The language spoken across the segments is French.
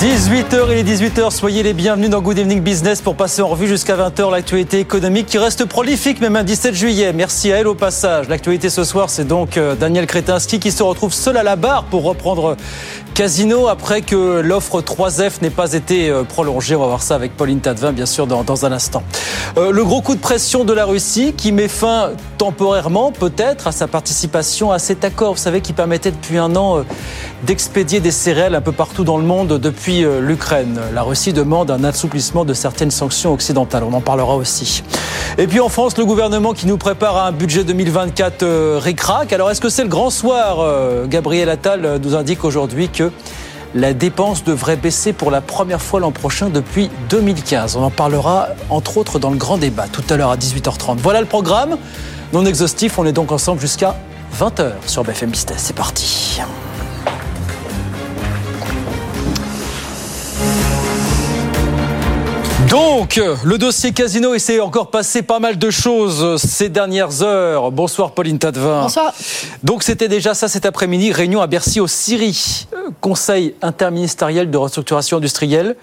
18h, il est 18h, soyez les bienvenus dans Good Evening Business pour passer en revue jusqu'à 20h l'actualité économique qui reste prolifique même un 17 juillet. Merci à elle au passage. L'actualité ce soir, c'est donc euh, Daniel Kretinski qui se retrouve seul à la barre pour reprendre Casino après que l'offre 3F n'ait pas été euh, prolongée. On va voir ça avec Pauline Tadevin bien sûr dans, un instant. Euh, le gros coup de pression de la Russie qui met fin temporairement peut-être à sa participation à cet accord, vous savez, qui permettait depuis un an euh, d'expédier des céréales un peu partout dans le monde depuis l'Ukraine. La Russie demande un assouplissement de certaines sanctions occidentales. On en parlera aussi. Et puis en France, le gouvernement qui nous prépare un budget 2024 euh, ricrac. Alors est-ce que c'est le grand soir Gabriel Attal nous indique aujourd'hui que la dépense devrait baisser pour la première fois l'an prochain depuis 2015. On en parlera entre autres dans le grand débat tout à l'heure à 18h30. Voilà le programme. Non exhaustif, on est donc ensemble jusqu'à 20h sur BFM Business. C'est parti. Donc, le dossier casino, il s'est encore passé pas mal de choses ces dernières heures. Bonsoir Pauline Tadevin. Bonsoir. Donc c'était déjà ça cet après-midi, réunion à Bercy au Syrie, Conseil interministériel de restructuration industrielle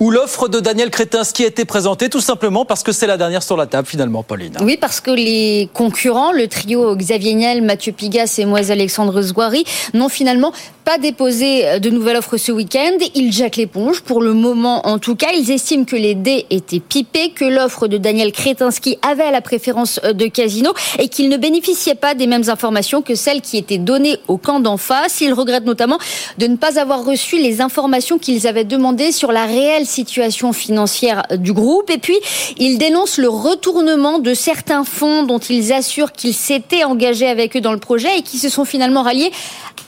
où l'offre de Daniel Kretinsky a été présentée tout simplement parce que c'est la dernière sur la table finalement, Pauline. Oui, parce que les concurrents, le trio Xavier Niel, Mathieu Pigas et Moise Alexandre Zouari, n'ont finalement pas déposé de nouvelle offre ce week-end. Ils jettent l'éponge. Pour le moment, en tout cas, ils estiment que les dés étaient pipés, que l'offre de Daniel Kretinsky avait la préférence de Casino et qu'il ne bénéficiait pas des mêmes informations que celles qui étaient données au camp d'en face. Ils regrettent notamment de ne pas avoir reçu les informations qu'ils avaient demandées sur la réelle situation financière du groupe. Et puis, ils dénoncent le retournement de certains fonds dont ils assurent qu'ils s'étaient engagés avec eux dans le projet et qui se sont finalement ralliés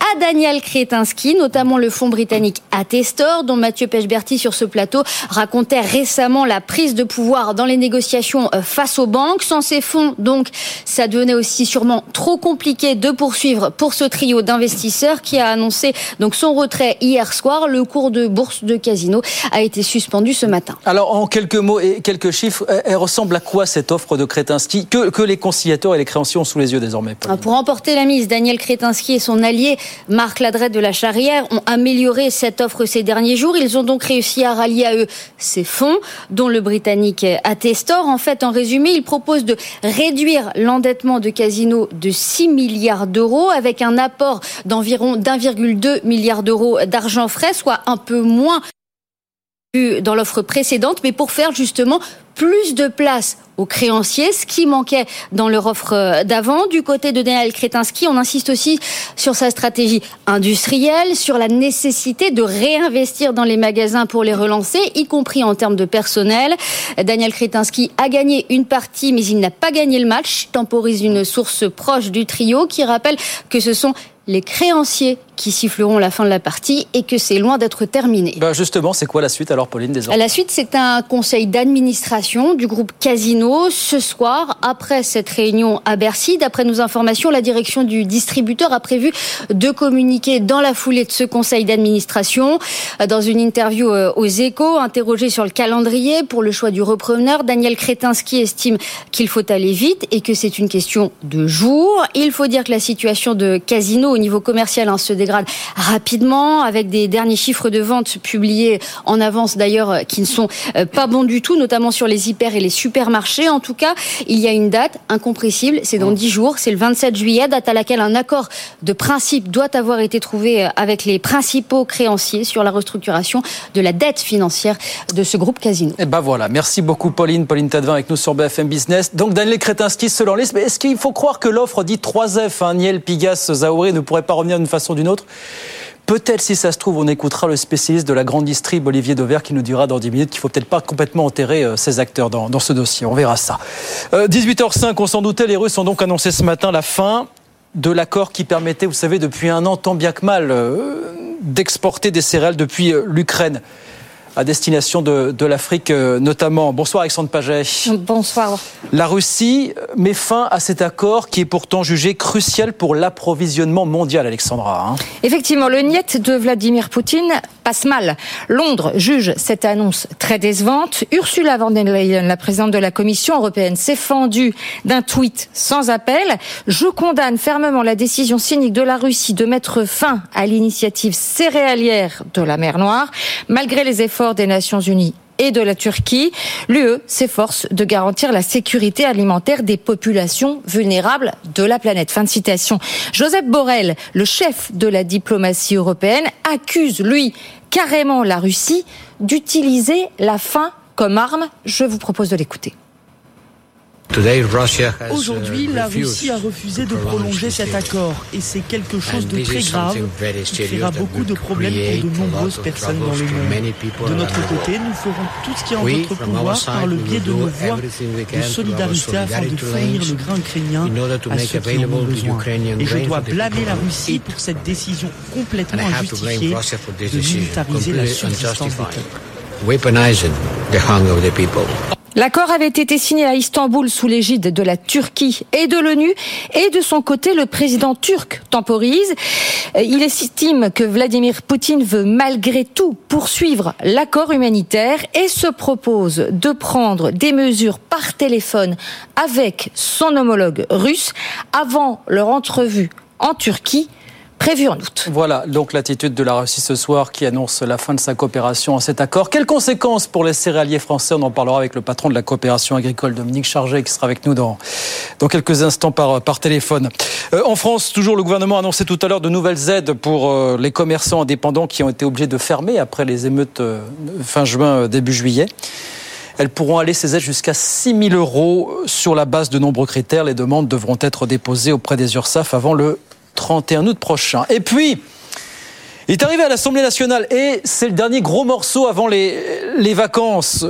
à Daniel Kretinsky, notamment le fonds britannique Attestor, dont Mathieu Pechberti sur ce plateau racontait récemment la prise de pouvoir dans les négociations euh, face aux banques. Sans ces fonds, donc, ça devenait aussi sûrement trop compliqué de poursuivre pour ce trio d'investisseurs qui a annoncé donc son retrait hier soir. Le cours de bourse de Casino a été suspendu ce matin. Alors, en quelques mots et quelques chiffres, elle ressemble à quoi cette offre de Kretinsky? Que, que les conciliateurs et les créanciers ont sous les yeux désormais Pauline? Pour remporter la mise, Daniel Kretinsky et son allié Marc Ladret de la Charrière ont amélioré cette offre ces derniers jours. Ils ont donc réussi à rallier à eux ces fonds, dont le britannique Attestor. En fait, en résumé, ils proposent de réduire l'endettement de Casino de 6 milliards d'euros avec un apport d'environ 1,2 milliard d'euros d'argent frais, soit un peu moins dans l'offre précédente, mais pour faire justement plus de place aux créanciers, ce qui manquait dans leur offre d'avant. Du côté de Daniel Kretinsky, on insiste aussi sur sa stratégie industrielle, sur la nécessité de réinvestir dans les magasins pour les relancer, y compris en termes de personnel. Daniel Kretinsky a gagné une partie, mais il n'a pas gagné le match, temporise une source proche du trio qui rappelle que ce sont les créanciers qui siffleront la fin de la partie et que c'est loin d'être terminé. Ben justement, c'est quoi la suite alors, Pauline désormais La suite, c'est un conseil d'administration du groupe Casino ce soir, après cette réunion à Bercy. D'après nos informations, la direction du distributeur a prévu de communiquer dans la foulée de ce conseil d'administration. Dans une interview euh, aux échos, interrogé sur le calendrier pour le choix du repreneur, Daniel Kretinsky estime qu'il faut aller vite et que c'est une question de jours. Il faut dire que la situation de Casino au niveau commercial hein, se dégrade rapidement avec des derniers chiffres de vente publiés en avance d'ailleurs qui ne sont euh, pas bons du tout, notamment sur les hyper et les supermarchés. En tout cas, il y a une date incompressible, c'est dans 10 jours, c'est le 27 juillet, date à laquelle un accord de principe doit avoir été trouvé euh, avec les principaux créanciers sur la restructuration de la dette financière de ce groupe Casino. Et ben voilà, merci beaucoup Pauline, Pauline Tadevin avec nous sur BFM Business. Donc Daniel Kretinsky se lance, mais est-ce qu'il faut croire que l'offre dit 3F, hein, Niel, Pigas, Zaoré ne pourrait pas revenir d'une façon ou d'une autre Peut-être, si ça se trouve, on écoutera le spécialiste de la grande distrib, Olivier Dauvert, qui nous dira dans 10 minutes qu'il faut peut-être pas complètement enterrer euh, ces acteurs dans, ce dossier. On verra ça. Euh, 18h05, on s'en doutait, les Russes ont donc annoncé ce matin la fin de l'accord qui permettait, vous savez, depuis un an, tant bien que mal, euh, d'exporter des céréales depuis euh, l'Ukraine. À destination de, de l'Afrique euh, notamment. Bonsoir Alexandre Paget. Bonsoir. La Russie met fin à cet accord qui est pourtant jugé crucial pour l'approvisionnement mondial, Alexandra. Hein. Effectivement, le niet de Vladimir Poutine passe mal. Londres juge cette annonce très décevante. Ursula von der Leyen, la présidente de la Commission européenne, s'est fendue d'un tweet sans appel. Je condamne fermement la décision cynique de la Russie de mettre fin à l'initiative céréalière de la mer Noire, malgré les efforts des Nations Unies et de la Turquie, l'UE s'efforce de garantir la sécurité alimentaire des populations vulnérables de la planète. Fin citation. Joseph Borrell, le chef de la diplomatie européenne, accuse, lui, carrément la Russie d'utiliser la faim comme arme. Je vous propose de l'écouter. Aujourd'hui, la Russie a refusé de prolonger cet accord et c'est quelque chose de très grave qui créera beaucoup de problèmes pour de nombreuses personnes dans le monde. De notre côté, nous ferons tout ce qui est en notre pouvoir par le biais de nos voies de solidarité afin de fournir le grain ukrainien à ceux qui en ont besoin. Et je dois blâmer la Russie pour cette décision complètement injustifiée de militariser la subsistance des peuples. L'accord avait été signé à Istanbul sous l'égide de la Turquie et de l'ONU. Et de son côté le président turc temporise. Il estime que Vladimir Poutine veut malgré tout poursuivre l'accord humanitaire et se propose de prendre des mesures par téléphone avec son homologue russe avant leur entrevue en Turquie prévu en août. Voilà donc l'attitude de la Russie ce soir qui annonce la fin de sa coopération à cet accord. Quelles conséquences pour les céréaliers français? On en parlera avec le patron de la coopération agricole, Dominique Chargé, qui sera avec nous dans, dans quelques instants par, par téléphone. Euh, en France, toujours, le gouvernement a annoncé tout à l'heure de nouvelles aides pour euh, les commerçants indépendants qui ont été obligés de fermer après les émeutes euh, fin juin, début juillet. Elles pourront aller ces aides jusqu'à 6 000 euros sur la base de nombreux critères. Les demandes devront être déposées auprès des URSAF avant le 31 août prochain. Et puis, il est arrivé à l'Assemblée nationale et c'est le dernier gros morceau avant les, les vacances.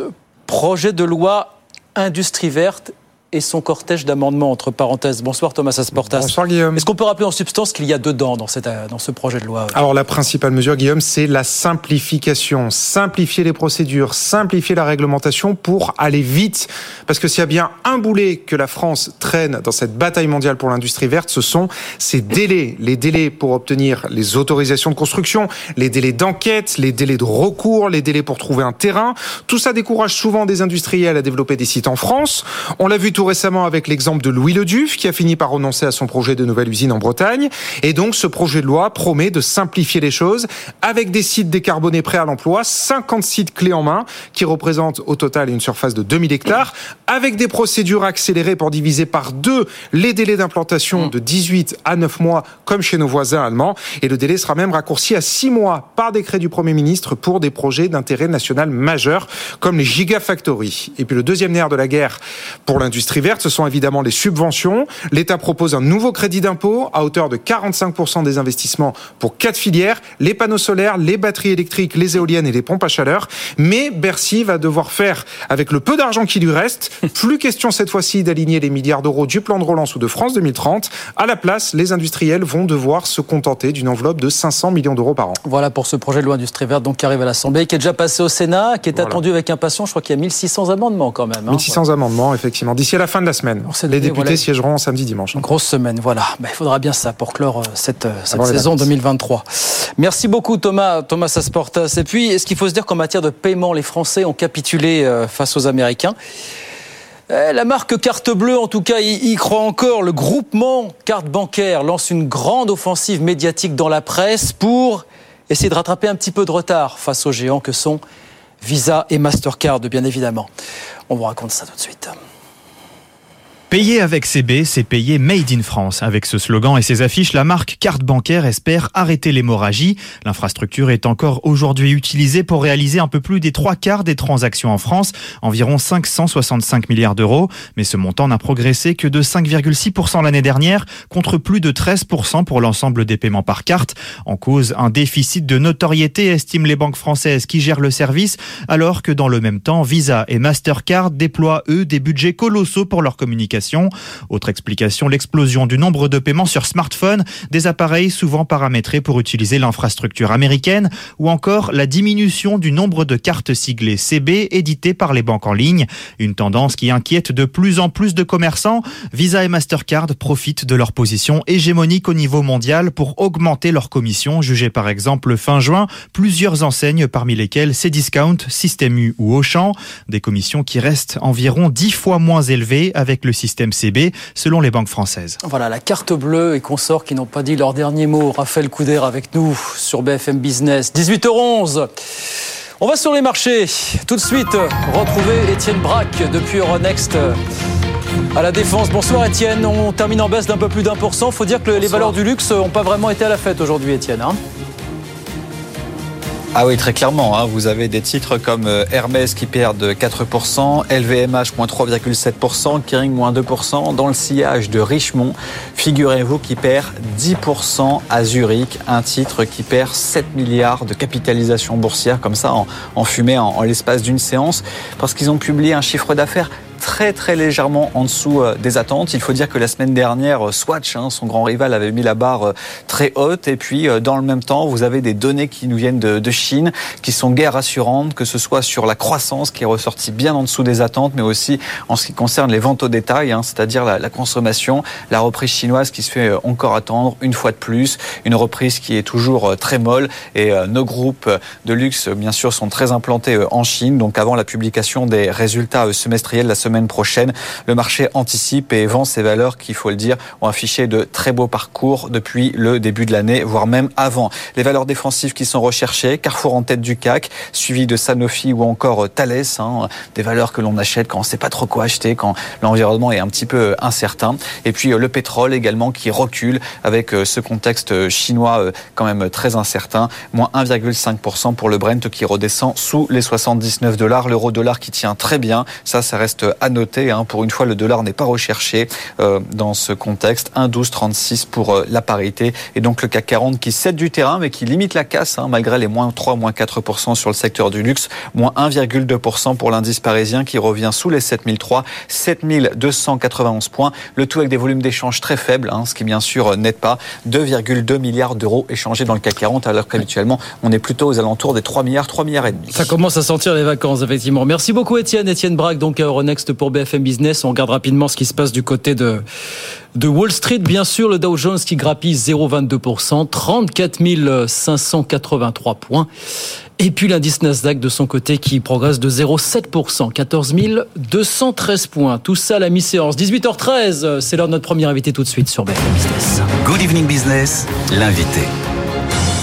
Projet de loi industrie verte et son cortège d'amendements, entre parenthèses. Bonsoir Thomas Asportas. Bonsoir Guillaume. Est-ce qu'on peut rappeler en substance qu'il y a dedans dans, cette, dans ce projet de loi Alors la principale mesure, Guillaume, c'est la simplification. Simplifier les procédures, simplifier la réglementation pour aller vite. Parce que s'il y a bien un boulet que la France traîne dans cette bataille mondiale pour l'industrie verte, ce sont ces délais. Les délais pour obtenir les autorisations de construction, les délais d'enquête, les délais de recours, les délais pour trouver un terrain. Tout ça décourage souvent des industriels à développer des sites en France. On l'a vu tout récemment avec l'exemple de Louis Leduf qui a fini par renoncer à son projet de nouvelle usine en Bretagne. Et donc ce projet de loi promet de simplifier les choses avec des sites décarbonés prêts à l'emploi, 50 sites clés en main qui représentent au total une surface de 2000 hectares, avec des procédures accélérées pour diviser par deux les délais d'implantation de 18 à 9 mois comme chez nos voisins allemands. Et le délai sera même raccourci à 6 mois par décret du Premier ministre pour des projets d'intérêt national majeur comme les gigafactories. Et puis le deuxième nerf de la guerre pour l'industrie verte, ce sont évidemment les subventions. L'État propose un nouveau crédit d'impôt à hauteur de 45% des investissements pour quatre filières, les panneaux solaires, les batteries électriques, les éoliennes et les pompes à chaleur. Mais Bercy va devoir faire avec le peu d'argent qui lui reste. Plus question cette fois-ci d'aligner les milliards d'euros du plan de relance ou de France 2030. À la place, les industriels vont devoir se contenter d'une enveloppe de 500 millions d'euros par an. Voilà pour ce projet de loi industrie verte donc, qui arrive à l'Assemblée, qui est déjà passé au Sénat, qui est Voilà. attendu avec impatience. Je crois qu'il y a 1600 amendements quand même. hein. 1600 amendements, effectivement, d'ici à la fin de la semaine. Les députés voilà. siégeront samedi, dimanche. Une grosse semaine, voilà. Ben, il faudra bien ça pour clore euh, cette, euh, cette saison vacances. 2023. Merci beaucoup Thomas, Thomas Asportas. Et puis, est-ce qu'il faut se dire qu'en matière de paiement, les Français ont capitulé euh, face aux Américains? Eh, La marque Carte Bleue, en tout cas, y croit encore. Le groupement Carte Bancaire lance une grande offensive médiatique dans la presse pour essayer de rattraper un petit peu de retard face aux géants que sont Visa et Mastercard, bien évidemment. On vous raconte ça tout de suite. Payer avec CB, c'est payer Made in France. Avec ce slogan et ses affiches, la marque carte bancaire espère arrêter l'hémorragie. L'infrastructure est encore aujourd'hui utilisée pour réaliser un peu plus des trois quarts des transactions en France, environ 565 milliards d'euros. Mais ce montant n'a progressé que de 5,6% l'année dernière, contre plus de 13% pour l'ensemble des paiements par carte. En cause, un déficit de notoriété, estiment les banques françaises qui gèrent le service, alors que dans le même temps, Visa et Mastercard déploient, eux, des budgets colossaux pour leur communication Autre explication, l'explosion du nombre de paiements sur smartphone, des appareils souvent paramétrés pour utiliser l'infrastructure américaine, ou encore la diminution du nombre de cartes siglées CB éditées par les banques en ligne. Une tendance qui inquiète de plus en plus de commerçants. Visa et Mastercard profitent de leur position hégémonique au niveau mondial pour augmenter leurs commissions, jugées par exemple fin juin plusieurs enseignes parmi lesquelles Cdiscount, Système U ou Auchan, des commissions qui restent environ 10 fois moins élevées avec le système CB selon les banques françaises. Voilà, la carte bleue et consorts qui n'ont pas dit leur dernier mot. Raphaël Couder avec nous sur BFM Business. 18h11. On va sur les marchés. Tout de suite, retrouver Étienne Braque depuis Euronext à la défense. Bonsoir Étienne, on termine en baisse d'un peu plus d'un pour cent. Faut dire que les valeurs du luxe n'ont pas vraiment été à la fête aujourd'hui Étienne. Hein ah oui, très clairement. Hein. Vous avez des titres comme euh, Hermès qui perdent 4%, LVMH moins 3,7%, Kering moins 2%. Dans le sillage de Richemont, figurez-vous qui perd 10% à Zurich, un titre qui perd 7 milliards de capitalisation boursière comme ça en, fumée en l'espace d'une séance parce qu'ils ont publié un chiffre d'affaires très très légèrement en dessous euh, des attentes. Il faut dire que la semaine dernière, euh, Swatch, hein, son grand rival, avait mis la barre euh, très haute. Et puis, dans le même temps, vous avez des données qui nous viennent de, Chine, qui sont guère rassurantes, que ce soit sur la croissance qui est ressortie bien en dessous des attentes, mais aussi en ce qui concerne les ventes au détail, hein, c'est-à-dire la, consommation, la reprise chinoise qui se fait encore attendre une fois de plus, une reprise qui est toujours très molle. Et nos groupes de luxe, bien sûr, sont très implantés en Chine. Donc, avant la publication des résultats semestriels la semaine prochaine. Le marché anticipe et vend ces valeurs qui, il faut le dire, ont affiché de très beaux parcours depuis le début de l'année, voire même avant. Les valeurs défensives qui sont recherchées, Carrefour en tête du CAC, suivi de Sanofi ou encore Thales, hein, des valeurs que l'on achète quand on ne sait pas trop quoi acheter, quand l'environnement est un petit peu incertain. Et puis euh, le pétrole également qui recule avec euh, ce contexte chinois euh, quand même très incertain, moins 1,5% pour le Brent qui redescend sous les 79 dollars, l'euro dollar qui tient très bien, ça ça reste à noter. Hein, pour une fois, le dollar n'est pas recherché euh, dans ce contexte. 1,1236 pour euh, la parité. Et donc le CAC 40 qui cède du terrain, mais qui limite la casse, hein, malgré les moins 3, moins 4% sur le secteur du luxe. Moins 1,2% pour l'indice parisien qui revient sous les 7003, 7291 points. Le tout avec des volumes d'échange très faibles, hein, ce qui bien sûr n'aide pas. 2,2 milliards d'euros échangés dans le CAC 40, alors qu'habituellement, on est plutôt aux alentours des 3 milliards, 3 milliards et demi. Ça commence à sentir les vacances, effectivement. Merci beaucoup, Étienne. Étienne Braque, donc à Euronext pour BFM Business. On regarde rapidement ce qui se passe du côté de, de Wall Street. Bien sûr, le Dow Jones qui grappille 0,22%, 34 583 points. Et puis l'indice Nasdaq de son côté qui progresse de 0,7%, 14 213 points. Tout ça à la mi-séance. 18h13, c'est l'heure de notre premier invité tout de suite sur BFM Business. Good Evening Business, l'invité.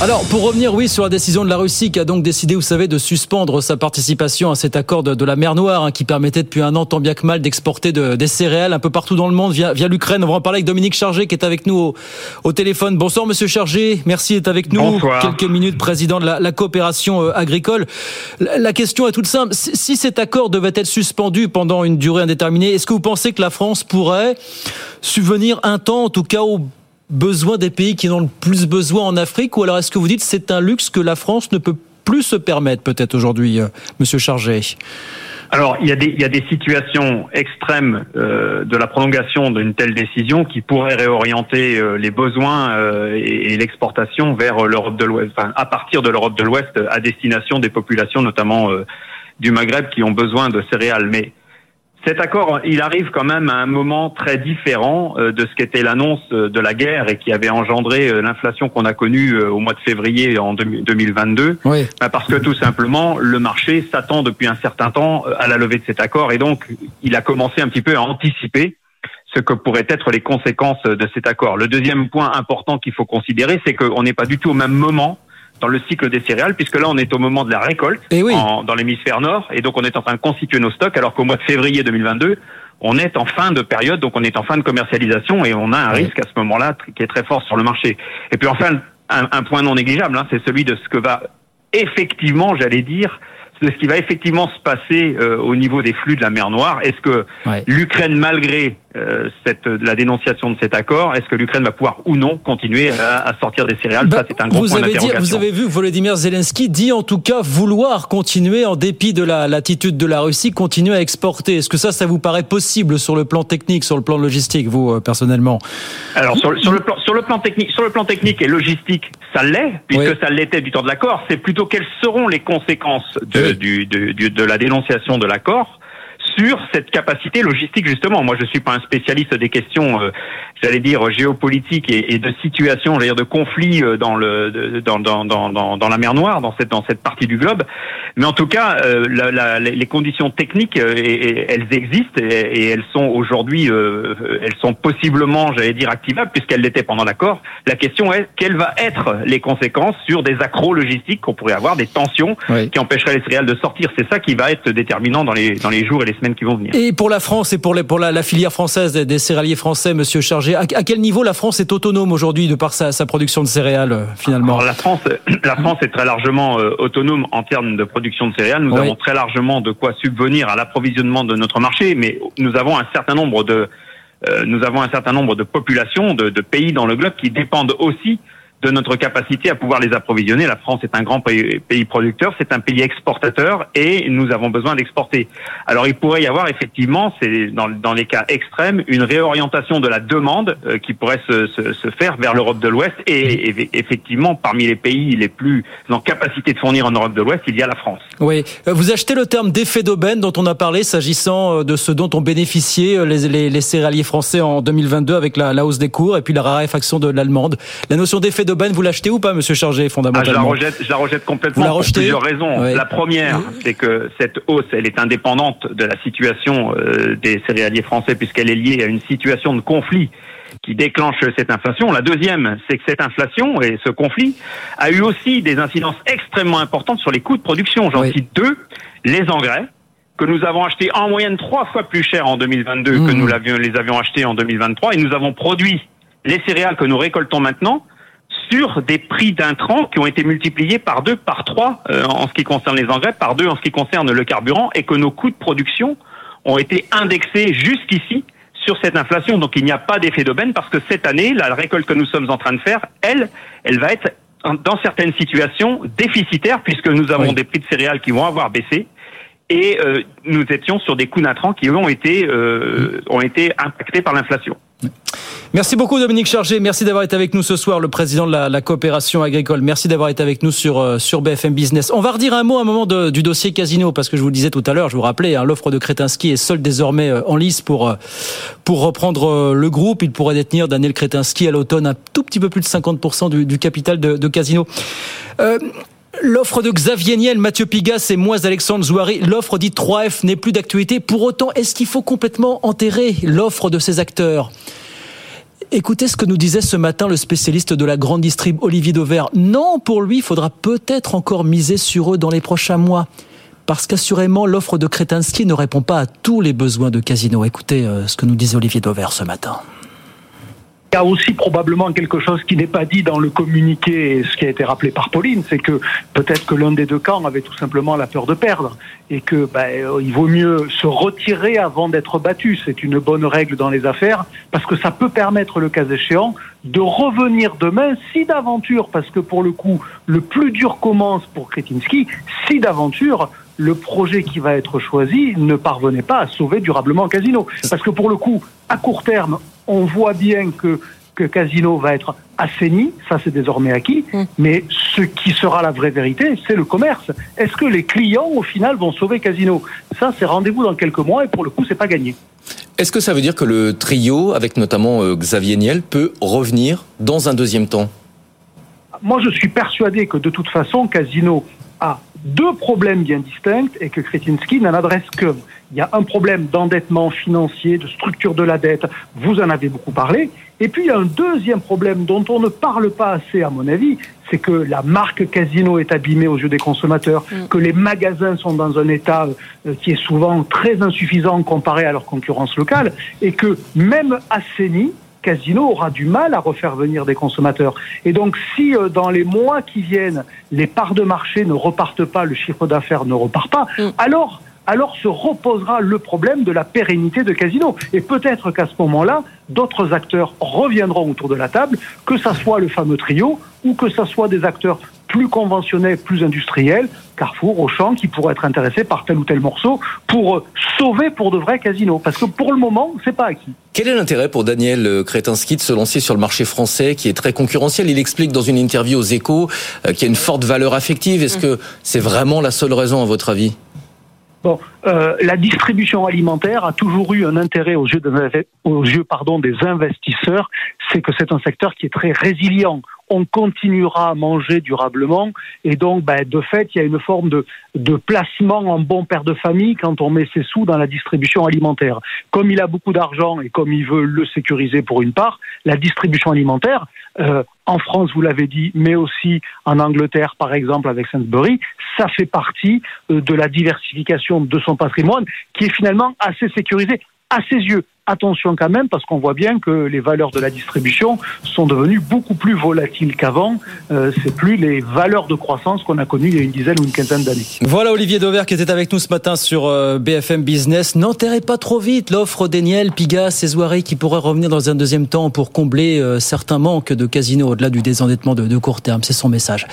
Alors, pour revenir, oui, sur la décision de la Russie qui a donc décidé, vous savez, de suspendre sa participation à cet accord de, la mer Noire hein, qui permettait depuis un an, tant bien que mal, d'exporter des céréales un peu partout dans le monde via, via l'Ukraine. On va en parler avec Dominique Chargé qui est avec nous au, téléphone. Bonsoir, monsieur Chargé. Merci d'être avec nous. Bonsoir. Quelques minutes, président de la, coopération euh, agricole. La, question est toute simple. Si cet accord devait être suspendu pendant une durée indéterminée, est-ce que vous pensez que la France pourrait subvenir un temps, en tout cas, au besoin des pays qui en ont le plus besoin en Afrique Ou alors est-ce que vous dites c'est un luxe que la France ne peut plus se permettre peut-être aujourd'hui, euh, Monsieur Chargé? Alors, il y, a des, il y a des situations extrêmes euh, de la prolongation d'une telle décision qui pourraient réorienter euh, les besoins et, l'exportation vers l'Europe de l'Ouest, à partir de l'Europe de l'Ouest, à destination des populations, notamment du Maghreb, qui ont besoin de céréales. Mais cet accord, il arrive quand même à un moment très différent euh, de ce qu'était l'annonce euh, de la guerre et qui avait engendré euh, l'inflation qu'on a connue au mois de février en 2022. Oui. Bah, parce que tout simplement, le marché s'attend depuis un certain temps à la levée de cet accord et donc il a commencé un petit peu à anticiper ce que pourraient être les conséquences de cet accord. Le deuxième point important qu'il faut considérer, c'est qu'on n'est pas du tout au même moment dans le cycle des céréales, puisque là, on est au moment de la récolte eh dans l'hémisphère nord, et donc on est en train de constituer nos stocks, alors qu'au mois de février 2022, on est en fin de période, donc on est en fin de commercialisation, et on a un risque à ce moment-là qui est très fort sur le marché. Et puis enfin, un, point non négligeable, hein, c'est celui de ce que va effectivement, j'allais dire, de ce qui va effectivement se passer euh, au niveau des flux de la mer Noire. Est-ce que l'Ukraine, malgré euh, cette, la dénonciation de cet accord, est-ce que l'Ukraine va pouvoir ou non continuer à, sortir des céréales? Bah, Ça, c'est un gros vous point avez dit, Vous avez vu, Volodymyr Zelensky dit en tout cas vouloir continuer, en dépit de l'attitude de la Russie, continuer à exporter. Est-ce que ça, ça vous paraît possible sur le plan technique, sur le plan logistique, vous, euh, personnellement? Alors, sur, sur, le plan, sur, le plan technique, sur le plan technique et logistique, ça l'est, puisque ça l'était du temps de l'accord. C'est plutôt quelles seront les conséquences de, du, de, de la dénonciation de l'accord sur cette capacité logistique justement. Moi, je suis pas un spécialiste des questions, euh, j'allais dire géopolitiques et, et, de situations, j'allais dire de conflits euh, dans le dans, dans, dans, dans, la mer Noire, dans cette dans cette partie du globe. Mais en tout cas, euh, la, la, les conditions techniques, et, elles existent et, elles sont aujourd'hui, elles sont possiblement, j'allais dire, activables puisqu'elles l'étaient pendant l'accord. La question est quelles vont être les conséquences sur des accros logistiques qu'on pourrait avoir, des tensions qui empêcheraient les céréales de sortir? C'est ça qui va être déterminant dans les dans les jours et les qui vont venir. Et pour la France et pour, les, pour la, la, filière française des, céréaliers français, Monsieur Chargé, à, quel niveau la France est autonome aujourd'hui de par sa, sa, production de céréales euh, finalement Alors, La France, la France est très largement euh, autonome en termes de production de céréales. Nous avons très largement de quoi subvenir à l'approvisionnement de notre marché, mais nous avons un certain nombre de euh, nous avons un certain nombre de populations, de, de, pays dans le globe qui dépendent aussi de notre capacité à pouvoir les approvisionner. La France est un grand pays, producteur, c'est un pays exportateur et nous avons besoin d'exporter. Alors il pourrait y avoir effectivement, c'est dans, dans, les cas extrêmes, une réorientation de la demande euh, qui pourrait se, se, se, faire vers l'Europe de l'Ouest et, effectivement parmi les pays les plus en capacité de fournir en Europe de l'Ouest, il y a la France. Oui, euh, vous achetez le terme d'effet d'aubaine dont on a parlé s'agissant euh, de ce dont ont bénéficié les, les, les céréaliers français en 2022 avec la, la, hausse des cours et puis la raréfaction de l'allemande. La notion d'effet d'aubaine, vous l'achetez ou pas, Monsieur Chargé, fondamentalement ah, je, la rejette, je la rejette complètement pour plusieurs raisons. La première, c'est que cette hausse, elle est indépendante de la situation euh, des céréaliers français puisqu'elle est liée à une situation de conflit qui déclenche cette inflation. La deuxième, c'est que cette inflation et ce conflit a eu aussi des incidences extrêmement importantes sur les coûts de production. J'en cite deux. Les engrais, que nous avons achetés en moyenne trois fois plus cher en 2022 que mmh. nous l'avions, les avions achetés en 2023 et nous avons produit les céréales que nous récoltons maintenant sur des prix d'intrants qui ont été multipliés par deux, par trois euh, en ce qui concerne les engrais, par deux en ce qui concerne le carburant, et que nos coûts de production ont été indexés jusqu'ici sur cette inflation. Donc il n'y a pas d'effet d'aubaine parce que cette année, la récolte que nous sommes en train de faire, elle, elle va être dans certaines situations déficitaire puisque nous avons des prix de céréales qui vont avoir baissé et euh, nous étions sur des coûts d'intrants qui eux ont été euh, ont été impactés par l'inflation. Merci beaucoup Dominique Chargé, merci d'avoir été avec nous ce soir, le président de la, coopération agricole. Merci d'avoir été avec nous sur, euh, sur BFM Business. On va redire un mot à un moment de, du dossier Casino, parce que je vous le disais tout à l'heure, je vous rappelais, hein, l'offre de Kretinsky est seule désormais euh, en lice pour, euh, pour reprendre le groupe. Il pourrait détenir Daniel Kretinsky à l'automne un tout petit peu plus de 50% du, du capital de, de Casino. L'offre de Xavier Niel, Mathieu Pigas et moi, Alexandre Zouari, l'offre dit 3F n'est plus d'actualité. Pour autant, est-ce qu'il faut complètement enterrer l'offre de ces acteurs? Écoutez ce que nous disait ce matin le spécialiste de la grande distrib Olivier Dauvert. Non, pour lui, il faudra peut-être encore miser sur eux dans les prochains mois. Parce qu'assurément, l'offre de Kretinsky ne répond pas à tous les besoins de Casino. Écoutez euh, ce que nous disait Olivier Dauvert ce matin. Il y a aussi probablement quelque chose qui n'est pas dit dans le communiqué, ce qui a été rappelé par Pauline, c'est que peut-être que l'un des deux camps avait tout simplement la peur de perdre et que ben, il vaut mieux se retirer avant d'être battu. C'est une bonne règle dans les affaires parce que ça peut permettre, le cas échéant, de revenir demain si d'aventure, parce que pour le coup, le plus dur commence pour Kretinsky, si d'aventure le projet qui va être choisi ne parvenait pas à sauver durablement Casino. Parce que pour le coup, à court terme, on voit bien que, que Casino va être assaini, ça c'est désormais acquis, mm. mais ce qui sera la vraie vérité, c'est le commerce. Est-ce que les clients, au final, vont sauver Casino? Ça, c'est rendez-vous dans quelques mois et pour le coup, c'est pas gagné. Est-ce que ça veut dire que le trio, avec notamment euh, Xavier Niel, peut revenir dans un deuxième temps? Moi, je suis persuadé que de toute façon, Casino a deux problèmes bien distincts et que Kretinsky n'en adresse qu'un. Il y a un problème d'endettement financier, de structure de la dette, vous en avez beaucoup parlé. Et puis il y a un deuxième problème dont on ne parle pas assez, à mon avis, c'est que la marque Casino est abîmée aux yeux des consommateurs, mm. que les magasins sont dans un état euh, qui est souvent très insuffisant comparé à leur concurrence locale, et que même Asseni, Casino aura du mal à refaire venir des consommateurs. Et donc, si euh, dans les mois qui viennent, les parts de marché ne repartent pas, le chiffre d'affaires ne repart pas, mm. alors alors se reposera le problème de la pérennité de Casino. Et peut-être qu'à ce moment-là, d'autres acteurs reviendront autour de la table, que ça soit le fameux trio ou que ça soit des acteurs plus conventionnels, plus industriels, Carrefour, Auchan, qui pourraient être intéressés par tel ou tel morceau pour euh, sauver pour de vrais casinos. Parce que pour le moment, c'est pas acquis. Quel est l'intérêt pour Daniel euh, Kretinsky de se lancer sur le marché français qui est très concurrentiel? Il explique dans une interview aux échos euh, qu'il y a une forte valeur affective. Est-ce que c'est vraiment la seule raison à votre avis? Bon, euh, la distribution alimentaire a toujours eu un intérêt aux yeux, des investisseurs, c'est que c'est un secteur qui est très résilient on continuera à manger durablement. Et donc, ben, de fait, il y a une forme de, placement en bon père de famille quand on met ses sous dans la distribution alimentaire. Comme il a beaucoup d'argent et comme il veut le sécuriser pour une part, la distribution alimentaire, euh, en France, vous l'avez dit, mais aussi en Angleterre, par exemple, avec Sainsbury, ça fait partie euh, de la diversification de son patrimoine qui est finalement assez sécurisé à ses yeux attention quand même parce qu'on voit bien que les valeurs de la distribution sont devenues beaucoup plus volatiles qu'avant. Euh, c'est plus les valeurs de croissance qu'on a connues il y a une dizaine ou une quinzaine d'années. Voilà Olivier Dauvert qui était avec nous ce matin sur euh, BFM Business. N'enterrez pas trop vite l'offre d'Eniel, Pigas et Zoiré qui pourrait revenir dans un deuxième temps pour combler euh, certains manques de casinos au-delà du désendettement de, de court terme. C'est son message.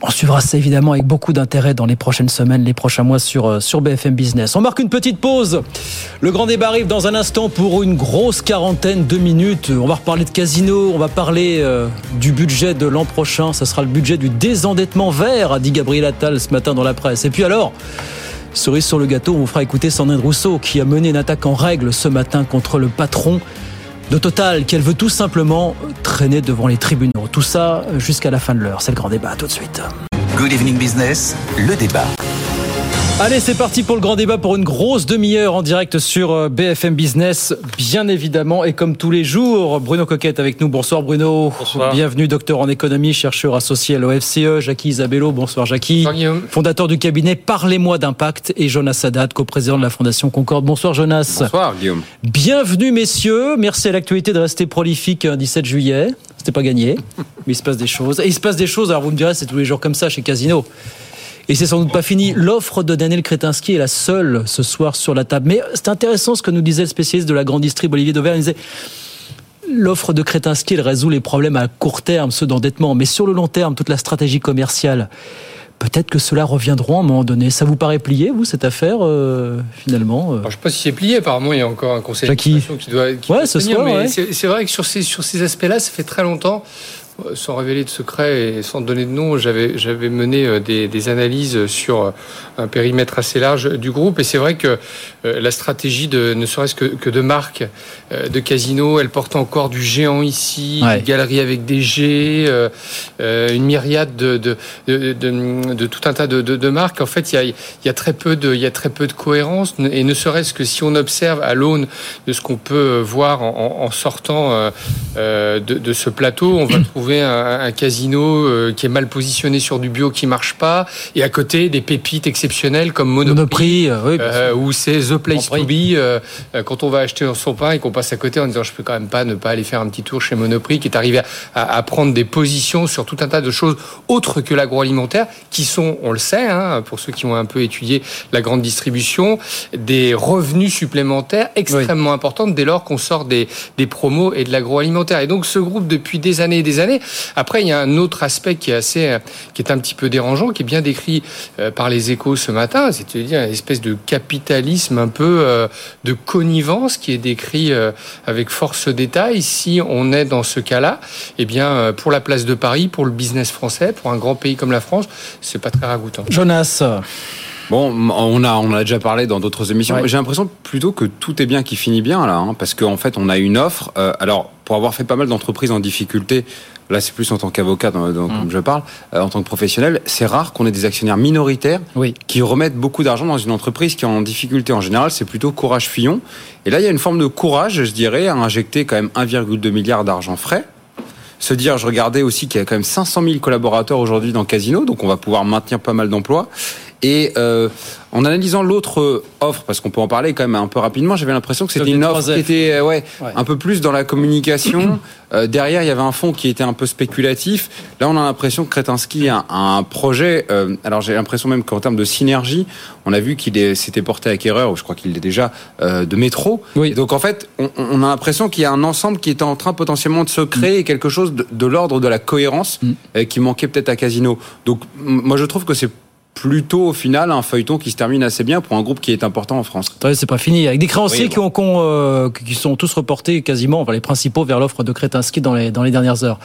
On suivra ça évidemment avec beaucoup d'intérêt dans les prochaines semaines, les prochains mois sur, euh, sur BFM Business. On marque une petite pause. Le grand débat arrive dans un instant pour une grosse quarantaine de minutes. On va reparler de casino, on va parler euh, du budget de l'an prochain. Ça sera le budget du désendettement vert, a dit Gabriel Attal ce matin dans la presse. Et puis alors, cerise sur le gâteau, on vous fera écouter Sandrine Rousseau qui a mené une attaque en règle ce matin contre le patron de Total, qu'elle veut tout simplement traîner devant les tribunaux. Tout ça jusqu'à la fin de l'heure. C'est le grand débat. tout de suite. Good Evening Business, le débat. Allez, c'est parti pour le grand débat pour une grosse demi-heure en direct sur euh, BFM Business, bien évidemment. Et comme tous les jours, Bruno Coquette avec nous. Bonsoir Bruno. Bonsoir. Bienvenue, docteur en économie, chercheur associé à l'OFCE. Jackie Isabello. Bonsoir Jackie. Bonsoir Fondateur du cabinet Parlez-moi d'impact. Et Jonas Sadat, coprésident de la Fondation Concorde. Bonsoir Jonas. Bonsoir Guillaume. Bienvenue messieurs. Merci à l'actualité de rester prolifique un 17 juillet. C'était pas gagné, mais il se passe des choses. Et il se passe des choses, alors vous me direz, c'est tous les jours comme ça chez Casino. Et c'est sans doute pas fini. L'offre de Daniel Kretinsky est la seule ce soir sur la table. Mais c'est intéressant ce que nous disait le spécialiste de la grande distrib, Olivier Dauvert. Il disait l'offre de Kretinsky, elle résout les problèmes à court terme, ceux d'endettement. Mais sur le long terme, toute la stratégie commerciale, peut-être que cela reviendra à un moment donné. Ça vous paraît plié, vous, cette affaire, euh, finalement euh? Je ne sais pas si c'est plié. Apparemment, il y a encore un conseil qui doit, qui ouais, ce soir, c'est vrai que sur ces, sur ces aspects-là, ça fait très longtemps sans révéler de secret et sans donner de nom, j'avais j'avais mené euh, des, des, analyses sur euh, un périmètre assez large du groupe et c'est vrai que euh, la stratégie de ne serait-ce que, que, de marque de casino, elle porte encore du géant ici, ouais. des galeries avec des G, une myriade de de, de, de, de, tout un tas de, marques. En fait, il y a, il y a très peu de il y a très peu de cohérence et ne serait-ce que si on observe à l'aune de ce qu'on peut voir en, en sortant de, ce plateau, on va trouver un, casino euh, qui est mal positionné sur du bio qui marche pas, et à côté des pépites exceptionnelles comme Monoprix, euh, euh, ou c'est The Place to Be. quand on va acheter son pain et qu'on passe à côté en disant je peux quand même pas ne pas aller faire un petit tour chez Monoprix, qui est arrivé à, prendre des positions sur tout un tas de choses autres que l'agroalimentaire, qui sont, on le sait, hein, pour ceux qui ont un peu étudié la grande distribution, des revenus supplémentaires extrêmement importants dès lors qu'on sort des, des promos et de l'agroalimentaire. Et donc ce groupe depuis des années et des années après, il y a un autre aspect qui est assez, qui est un petit peu dérangeant, qui est bien décrit euh, par les échos ce matin, c'est-à-dire une espèce de capitalisme un peu euh, de connivence qui est décrit euh, avec force détail. Si on est dans ce cas-là, eh bien, pour la place de Paris, pour le business français, pour un grand pays comme la France, c'est pas très ragoûtant. Jonas. Bon, on a on a déjà parlé dans d'autres émissions. J'ai l'impression plutôt que tout est bien qui finit bien là, hein, parce qu'en fait on a une offre. alors pour avoir fait pas mal d'entreprises en difficulté, là c'est plus en tant qu'avocat dont, mm. je parle, euh, en tant que professionnel, c'est rare qu'on ait des actionnaires minoritaires qui remettent beaucoup d'argent dans une entreprise qui est en difficulté. En général, c'est plutôt courage Fillon. Et là, il y a une forme de courage, je dirais, à injecter quand même 1,2 milliard d'argent frais se dire, je regardais aussi qu'il y a quand même 500 000 collaborateurs aujourd'hui dans Casino, donc on va pouvoir maintenir pas mal d'emplois. Et euh, en analysant l'autre offre, parce qu'on peut en parler quand même un peu rapidement, j'avais l'impression que c'était une offre qui était euh, ouais, un peu plus dans la communication. Euh, derrière, il y avait un fonds qui était un peu spéculatif. Là, on a l'impression que Kretinsky a, un projet. Euh, alors, j'ai l'impression même qu'en termes de synergie, on a vu qu'il s'était porté acquéreur, ou je crois qu'il est déjà, euh, de métro. Oui. Donc, en fait, on, on a l'impression qu'il y a un ensemble qui est en train potentiellement de se créer quelque chose de, de l'ordre de la cohérence mm. qui manquait peut-être à Casino. Donc, moi, je trouve que c'est plutôt au final un feuilleton qui se termine assez bien pour un groupe qui est important en France. c'est pas fini. Avec des créanciers qui, ont, euh, qui, sont tous reportés quasiment, enfin, les principaux, vers l'offre de Kretinsky dans les, dans les dernières heures.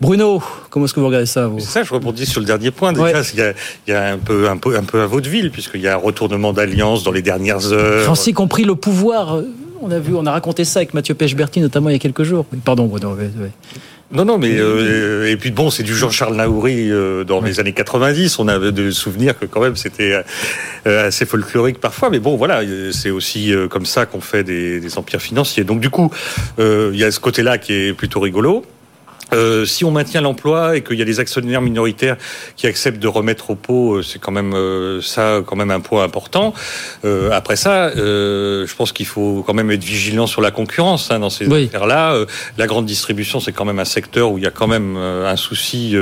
Bruno, comment est-ce que vous regardez ça vous? C'est ça, je rebondis sur le dernier point. Déjà, il, y a, il y a, un peu, un peu, un peu à vaudeville, puisqu'il y a un retournement d'alliance dans les dernières heures. Créanciers compris le pouvoir. On a vu, on a raconté ça avec Mathieu Pechberti, notamment il y a quelques jours. Pardon, Bruno. Non, non, mais euh, et puis bon, c'est du Jean-Charles Naouri euh, dans les années 90. On a de souvenirs que quand même c'était euh, assez folklorique parfois, mais bon, voilà, c'est aussi euh, comme ça qu'on fait des, des, empires financiers. Donc du coup, il y a ce côté-là qui est plutôt rigolo. Euh, si on maintient l'emploi et qu'il y a des actionnaires minoritaires qui acceptent de remettre au pot, euh, c'est quand même euh, ça, quand même un point important. Euh, après ça, euh, je pense qu'il faut quand même être vigilant sur la concurrence hein, dans ces affaires-là. la grande distribution, c'est quand même un secteur où il y a quand même un souci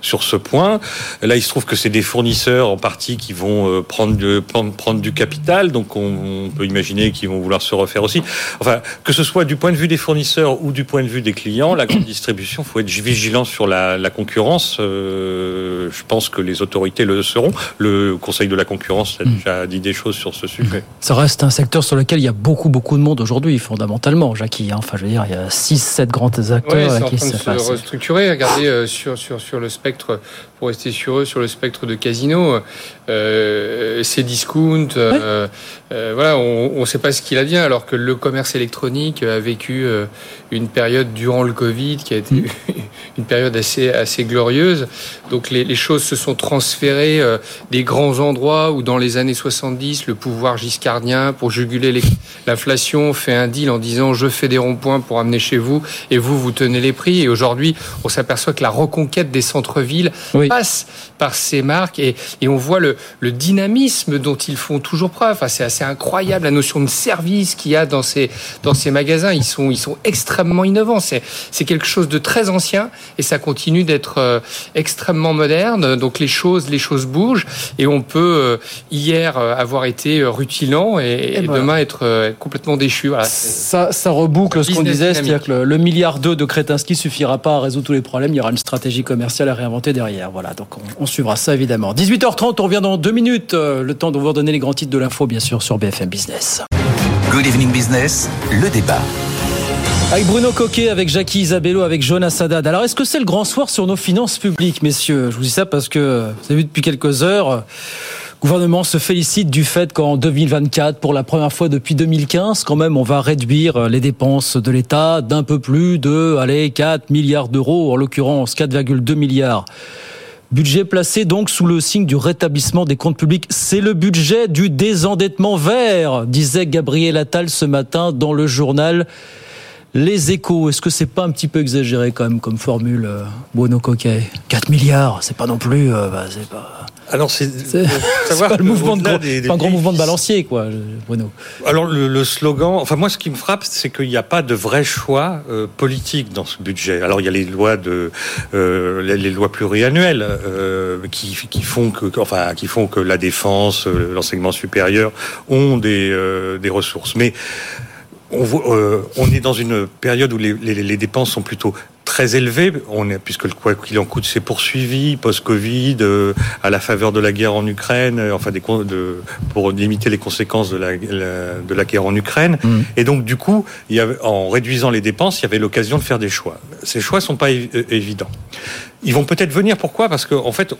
sur ce point. Là, il se trouve que c'est des fournisseurs en partie qui vont prendre, de, prendre, du capital, donc on, on peut imaginer qu'ils vont vouloir se refaire aussi. Enfin, que ce soit du point de vue des fournisseurs ou du point de vue des clients, la grande distribution il faut être vigilant sur la, la concurrence. Euh, je pense que les autorités le seront. Le Conseil de la concurrence a hmm. déjà dit des choses sur ce sujet. Ça reste un secteur sur lequel il y a beaucoup, beaucoup de monde aujourd'hui, fondamentalement, Jackie. Hein. Enfin, je veux dire, il y a 6-7 grands acteurs oui, qui se, se restructurer. Regardez euh, sur, sur, sur le spectre pour rester sur eux, sur le spectre de Casino, euh, c'est discount. Euh, euh, voilà, on ne sait pas ce qu'il advient, alors que le commerce électronique a vécu euh, une période durant le Covid qui a été mm. une période assez, assez glorieuse. Donc les, les choses se sont transférées euh, des grands endroits où dans les années 70, le pouvoir giscardien, pour juguler l'inflation, fait un deal en disant je fais des ronds-points pour amener chez vous et vous, vous tenez les prix. Et aujourd'hui, on s'aperçoit que la reconquête des centres-villes passe par ces marques et, et on voit le, le, dynamisme dont ils font toujours preuve. Enfin, c'est assez incroyable la notion de service qu'il y a dans ces, dans ces magasins. Ils sont, ils sont extrêmement innovants. C'est, c'est quelque chose de très ancien et ça continue d'être euh, extrêmement moderne. Donc les choses, les choses bougent et on peut euh, hier euh, avoir été rutilant et, et, demain être complètement déchu. Voilà. Ça, ça reboucle ce qu'on disait, c'est-à-dire que le, le milliard 2 de Kretinsky suffira pas à résoudre tous les problèmes. Il y aura une stratégie commerciale à réinventer derrière. Voilà, donc on, on suivra ça évidemment. 18h30, on revient dans deux minutes. Le temps de vous redonner les grands titres de l'info, bien sûr, sur BFM Business. Good Evening Business, le débat. Avec Bruno Coquet, avec Jackie Isabello, avec Jonas Haddad. Alors, est-ce que c'est le grand soir sur nos finances publiques, messieurs? Je vous dis ça parce que, vous avez vu depuis quelques heures, le gouvernement se félicite du fait qu'en 2024, pour la première fois depuis 2015, quand même, on va réduire les dépenses de l'État d'un peu plus de, allez, 4 milliards d'euros, en l'occurrence 4,2 milliards. Budget placé donc sous le signe du rétablissement des comptes publics. C'est le budget du désendettement vert, disait Gabriel Attal ce matin dans le journal Les Échos. Est-ce que c'est pas un petit peu exagéré quand même comme formule, euh, Bruno Coquet? 4 milliards, c'est pas non plus... Euh, bah, c'est pas... Alors c'est pas le mouvement de gros, des, des, pas un grand mouvement de balancier quoi, Bruno. Alors le, le slogan, enfin moi ce qui me frappe, c'est qu'il n'y a pas de vrai choix euh, politique dans ce budget. Alors il y a les lois de euh, les, les, lois pluriannuelles euh, qui, qui font que enfin qui font que la défense, euh, l'enseignement supérieur ont des euh, des ressources, mais on, euh, on, est dans une période où les, les, les, dépenses sont plutôt très élevé, on est, puisque le quoi qu'il en coûte s'est poursuivi post-Covid, euh, à la faveur de la guerre en Ukraine, euh, enfin des, de, pour limiter les conséquences de la, la, de la guerre en Ukraine. Mmh. Et donc du coup, il y avait, en réduisant les dépenses, il y avait l'occasion de faire des choix. Ces choix sont pas évidents. Ils vont peut-être venir. Pourquoi? Parce que en fait,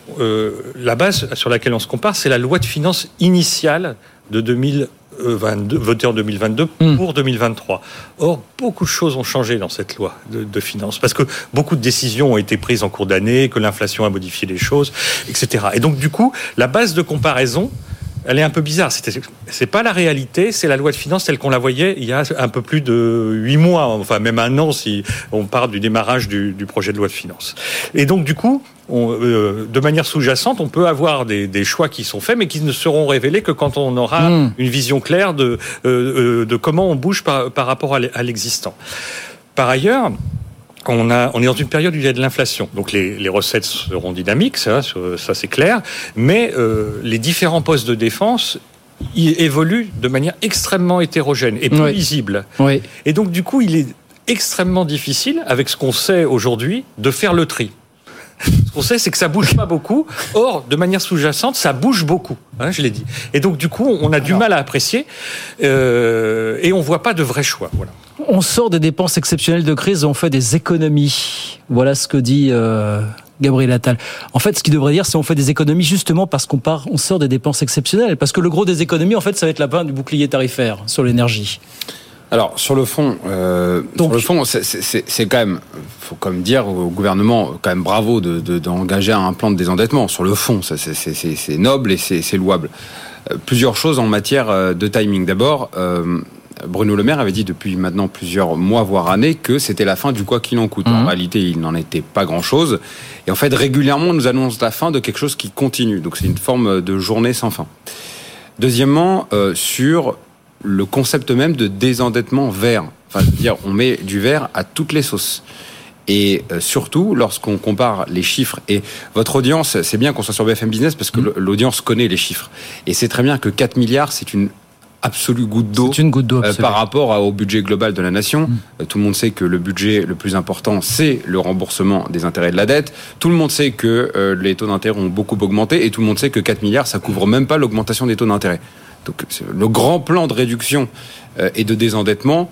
la base sur laquelle on se compare, c'est la loi de finances initiale de 2000 22, voté en 2022 mmh. pour 2023. Or, beaucoup de choses ont changé dans cette loi de, de finances, parce que beaucoup de décisions ont été prises en cours d'année, que l'inflation a modifié les choses, etc. Et donc, du coup, la base de comparaison, elle est un peu bizarre. C'est pas la réalité, c'est la loi de finances telle qu'on la voyait il y a un peu plus de huit mois, enfin même un an si on part du démarrage du, du, projet de loi de finances. Et donc du coup, on, euh, de manière sous-jacente, on peut avoir des, des, choix qui sont faits, mais qui ne seront révélés que quand on aura mmh. une vision claire de, euh, euh, de comment on bouge par, par rapport à l'existant. Par ailleurs, on, a, on est dans une période où il y a de l'inflation. Donc les, les, recettes seront dynamiques, ça, ça c'est clair. Mais euh, les différents postes de défense ils évoluent de manière extrêmement hétérogène et peu lisible. Oui. Et donc du coup, il est extrêmement difficile, avec ce qu'on sait aujourd'hui, de faire le tri. Ce qu'on sait, c'est que ça bouge pas beaucoup. Or, de manière sous-jacente, ça bouge beaucoup. Hein, je l'ai dit. Et donc, du coup, on a du mal à apprécier euh, et on voit pas de vrais choix. Voilà. On sort des dépenses exceptionnelles de crise et on fait des économies. Voilà ce que dit euh, Gabriel Attal. En fait, ce qu'il devrait dire, c'est on fait des économies justement parce qu'on part, on sort des dépenses exceptionnelles. Parce que le gros des économies, en fait, ça va être la fin du bouclier tarifaire sur l'énergie. Alors sur le fond, euh, sur le fond, c'est quand même, faut comme dire au gouvernement, quand même bravo d'engager de, un plan de désendettement. Sur le fond, c'est noble et c'est louable. Euh, plusieurs choses en matière euh, de timing. D'abord. Euh, Bruno Le Maire avait dit depuis maintenant plusieurs mois, voire années, que c'était la fin du quoi qu'il en coûte. En mhm. réalité, il n'en était pas grand-chose. Et en fait, régulièrement, on nous annonce la fin de quelque chose qui continue. Donc c'est une forme de journée sans fin. Deuxièmement, euh, sur le concept même de désendettement vert. Enfin, dire, on met du vert à toutes les sauces. Et euh, surtout, lorsqu'on compare les chiffres, et votre audience, c'est bien qu'on soit sur BFM Business parce que mhm. l'audience connaît les chiffres. Et c'est très bien que 4 milliards, c'est une absolue goutte d'eau euh, par rapport au budget global de la nation. Mm. Euh, tout le monde sait que le budget le plus important, c'est le remboursement des intérêts de la dette. Tout le monde sait que euh, les taux d'intérêt ont beaucoup augmenté et tout le monde sait que 4 milliards, ça couvre même pas l'augmentation des taux d'intérêt. Donc le grand plan de réduction et de désendettement,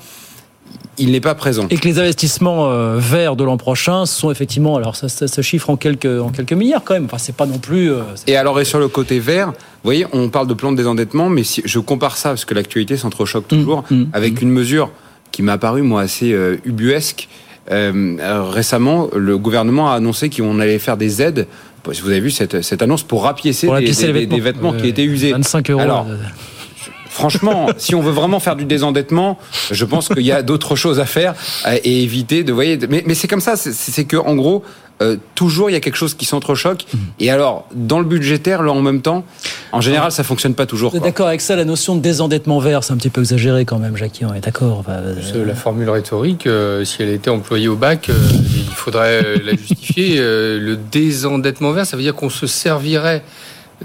il n'est pas présent. Et que les investissements euh, verts de l'an prochain sont effectivement, alors ça, se chiffre en quelques, en quelques milliards quand même. Enfin, c'est pas non plus. Euh, et alors, et sur le côté vert, vous voyez, on parle de plan de désendettement, mais si je compare ça, parce que l'actualité s'entrechoque mmh, toujours, mmh, avec mmh. une mesure qui m'a paru, moi, assez euh, ubuesque. récemment, le gouvernement a annoncé qu'on allait faire des aides. Vous avez vu cette, cette annonce pour rapiécer, des, des, vêtements, qui étaient usés. 25 euros. Alors, franchement, si on veut vraiment faire du désendettement, je pense qu'il y a d'autres choses à faire et éviter de. Voyez, mais, mais c'est comme ça. C'est que en gros, euh, toujours il y a quelque chose qui s'entrechoque. Mmh. Et alors, dans le budgétaire, là, en même temps, en général, ça fonctionne pas toujours. D'accord avec ça, la notion de désendettement vert, c'est un petit peu exagéré quand même, Jackie. On est d'accord. Euh, la formule rhétorique, euh, si elle était employée au bac, il faudrait la justifier. le désendettement vert, ça veut dire qu'on se servirait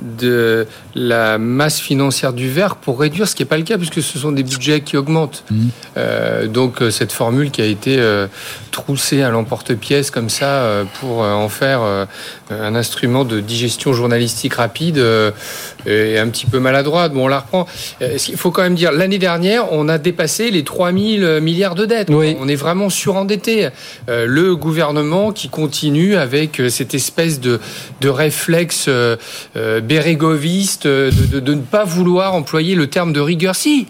de la masse financière du vert pour réduire, ce qui n'est pas le cas puisque ce sont des budgets qui augmentent. Mmh. Euh, donc euh, cette formule qui a été euh, troussée à l'emporte-pièce comme ça pour en faire un instrument de digestion journalistique rapide est un petit peu maladroite. Bon, on la reprend. Il faut quand même dire, l'année dernière, on a dépassé les 3000 milliards de dettes. On est vraiment surendetté. le gouvernement qui continue avec cette espèce de, de réflexe bérégoviste de, ne pas vouloir employer le terme de rigueur. Si,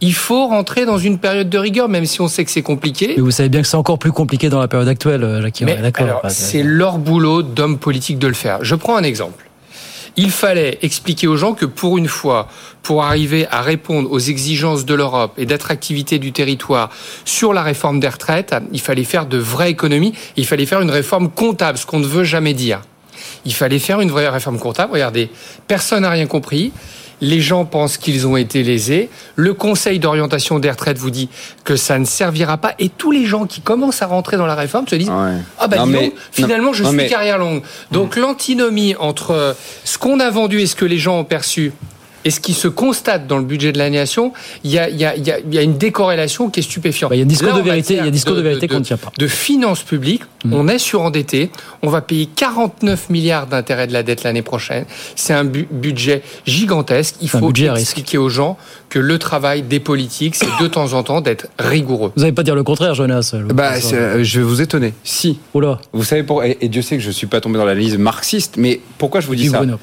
il faut rentrer dans une période de rigueur, même si on sait que c'est compliqué. Mais vous savez bien que c'est encore plus compliqué dans la période actuelle, euh, Jacques. D'accord. C'est leur boulot d'homme politique de le faire. Je prends un exemple. Il fallait expliquer aux gens que pour une fois, pour arriver à répondre aux exigences de l'Europe et d'attractivité du territoire sur la réforme des retraites, il fallait faire de vraies économies, il fallait faire une réforme comptable, ce qu'on ne veut jamais dire. Il fallait faire une vraie réforme comptable. Regardez, personne n'a rien compris. Les gens pensent qu'ils ont été lésés. Le Conseil d'orientation des retraites vous dit que ça ne servira pas. Et tous les gens qui commencent à rentrer dans la réforme se disent Ah bah finalement, je suis carrière longue. Donc l'antinomie entre ce qu'on a vendu et ce que les gens ont perçu, et ce qui se constate dans le budget de la nation, il y a, une décorrélation qui est stupéfiante. Bah, il y a un discours de vérité, il y a un discours de, vérité qu'on ne tient pas. De finances publiques, mm. on est surendetté, on va payer 49 milliards d'intérêts de la dette l'année prochaine. C'est un budget gigantesque. Il faut expliquer aux gens que le travail des politiques, c'est de temps en temps d'être rigoureux. Vous n'allez pas dire le contraire, Jonas bah, euh, Je vais vous étonner. Si. Oula. Vous savez, pour, et, Dieu sait que je ne suis pas tombé dans l'analyse marxiste, mais pourquoi je vous dis ça Bruno,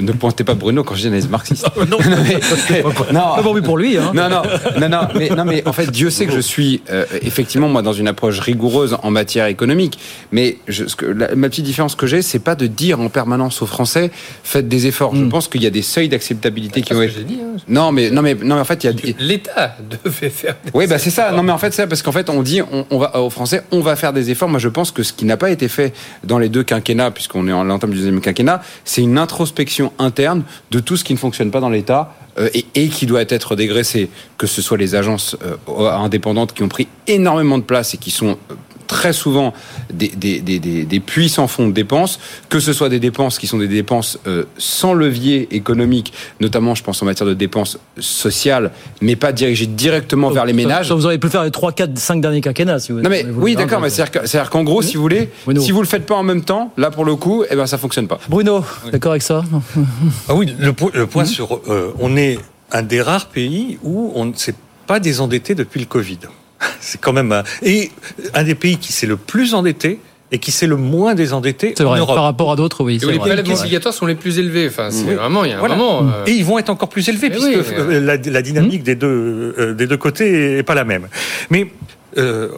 Ne pointez pas Bruno quand je dis analyse marxiste. non, non, mais, non, pas pour lui. Hein. Non, non, non, non, mais, non, mais en fait, Dieu sait que je suis euh, effectivement, moi, dans une approche rigoureuse en matière économique. Mais je, ce que, la, ma petite différence que j'ai, c'est pas de dire en permanence aux Français faites des efforts. Je pense qu'il y a des seuils d'acceptabilité qui ont été. hein. Non, mais non, mais non, mais en fait, il y a. L'État devait faire. Des Oui, bah c'est ça. Non, mais en fait, c'est ça, parce qu'en fait, on dit on, on va aux Français, on va faire des efforts. Moi, je pense que ce qui n'a pas été fait dans les deux quinquennats, puisqu'on est en l'entame du deuxième quinquennat, c'est une introspection interne de tout ce qui ne fonctionne pas dans l'État. euh, Et, et qui doit être dégraissé, que ce soit les agences euh, indépendantes qui ont pris énormément de place et qui sont euh, très souvent des, des, des, des, des puits sans fond de dépenses, que ce soit des dépenses qui sont des dépenses euh, sans levier économique, notamment je pense en matière de dépenses sociales, mais pas dirigées directement vers les ménages. Ça, vous auriez pu faire les 3, 4, 5 derniers quinquennats, si vous Non mais vous oui d'accord, mais c'est-à-dire que- c'est-à-dire qu'en gros, si vous voulez, Bruno. si vous le faites pas en même temps, là pour le coup, eh ben ça fonctionne pas. Bruno, d'accord avec ça? Ah oui, le, po- le point sur. euh, on est un des rares pays où on ne s'est pas désendetté depuis le Covid. C'est quand même un, et un des pays qui s'est le plus endetté et qui s'est le moins désendetté C'est en vrai, Europe. par rapport à d'autres, oui. Où les prélèvements obligatoires sont les plus élevés. Enfin, c'est Oui. vraiment, il y a Voilà. vraiment. euh, Et ils vont être encore plus élevés Mais puisque oui, euh, la, la dynamique des, deux, euh, des deux côtés est pas la même. Mais euh,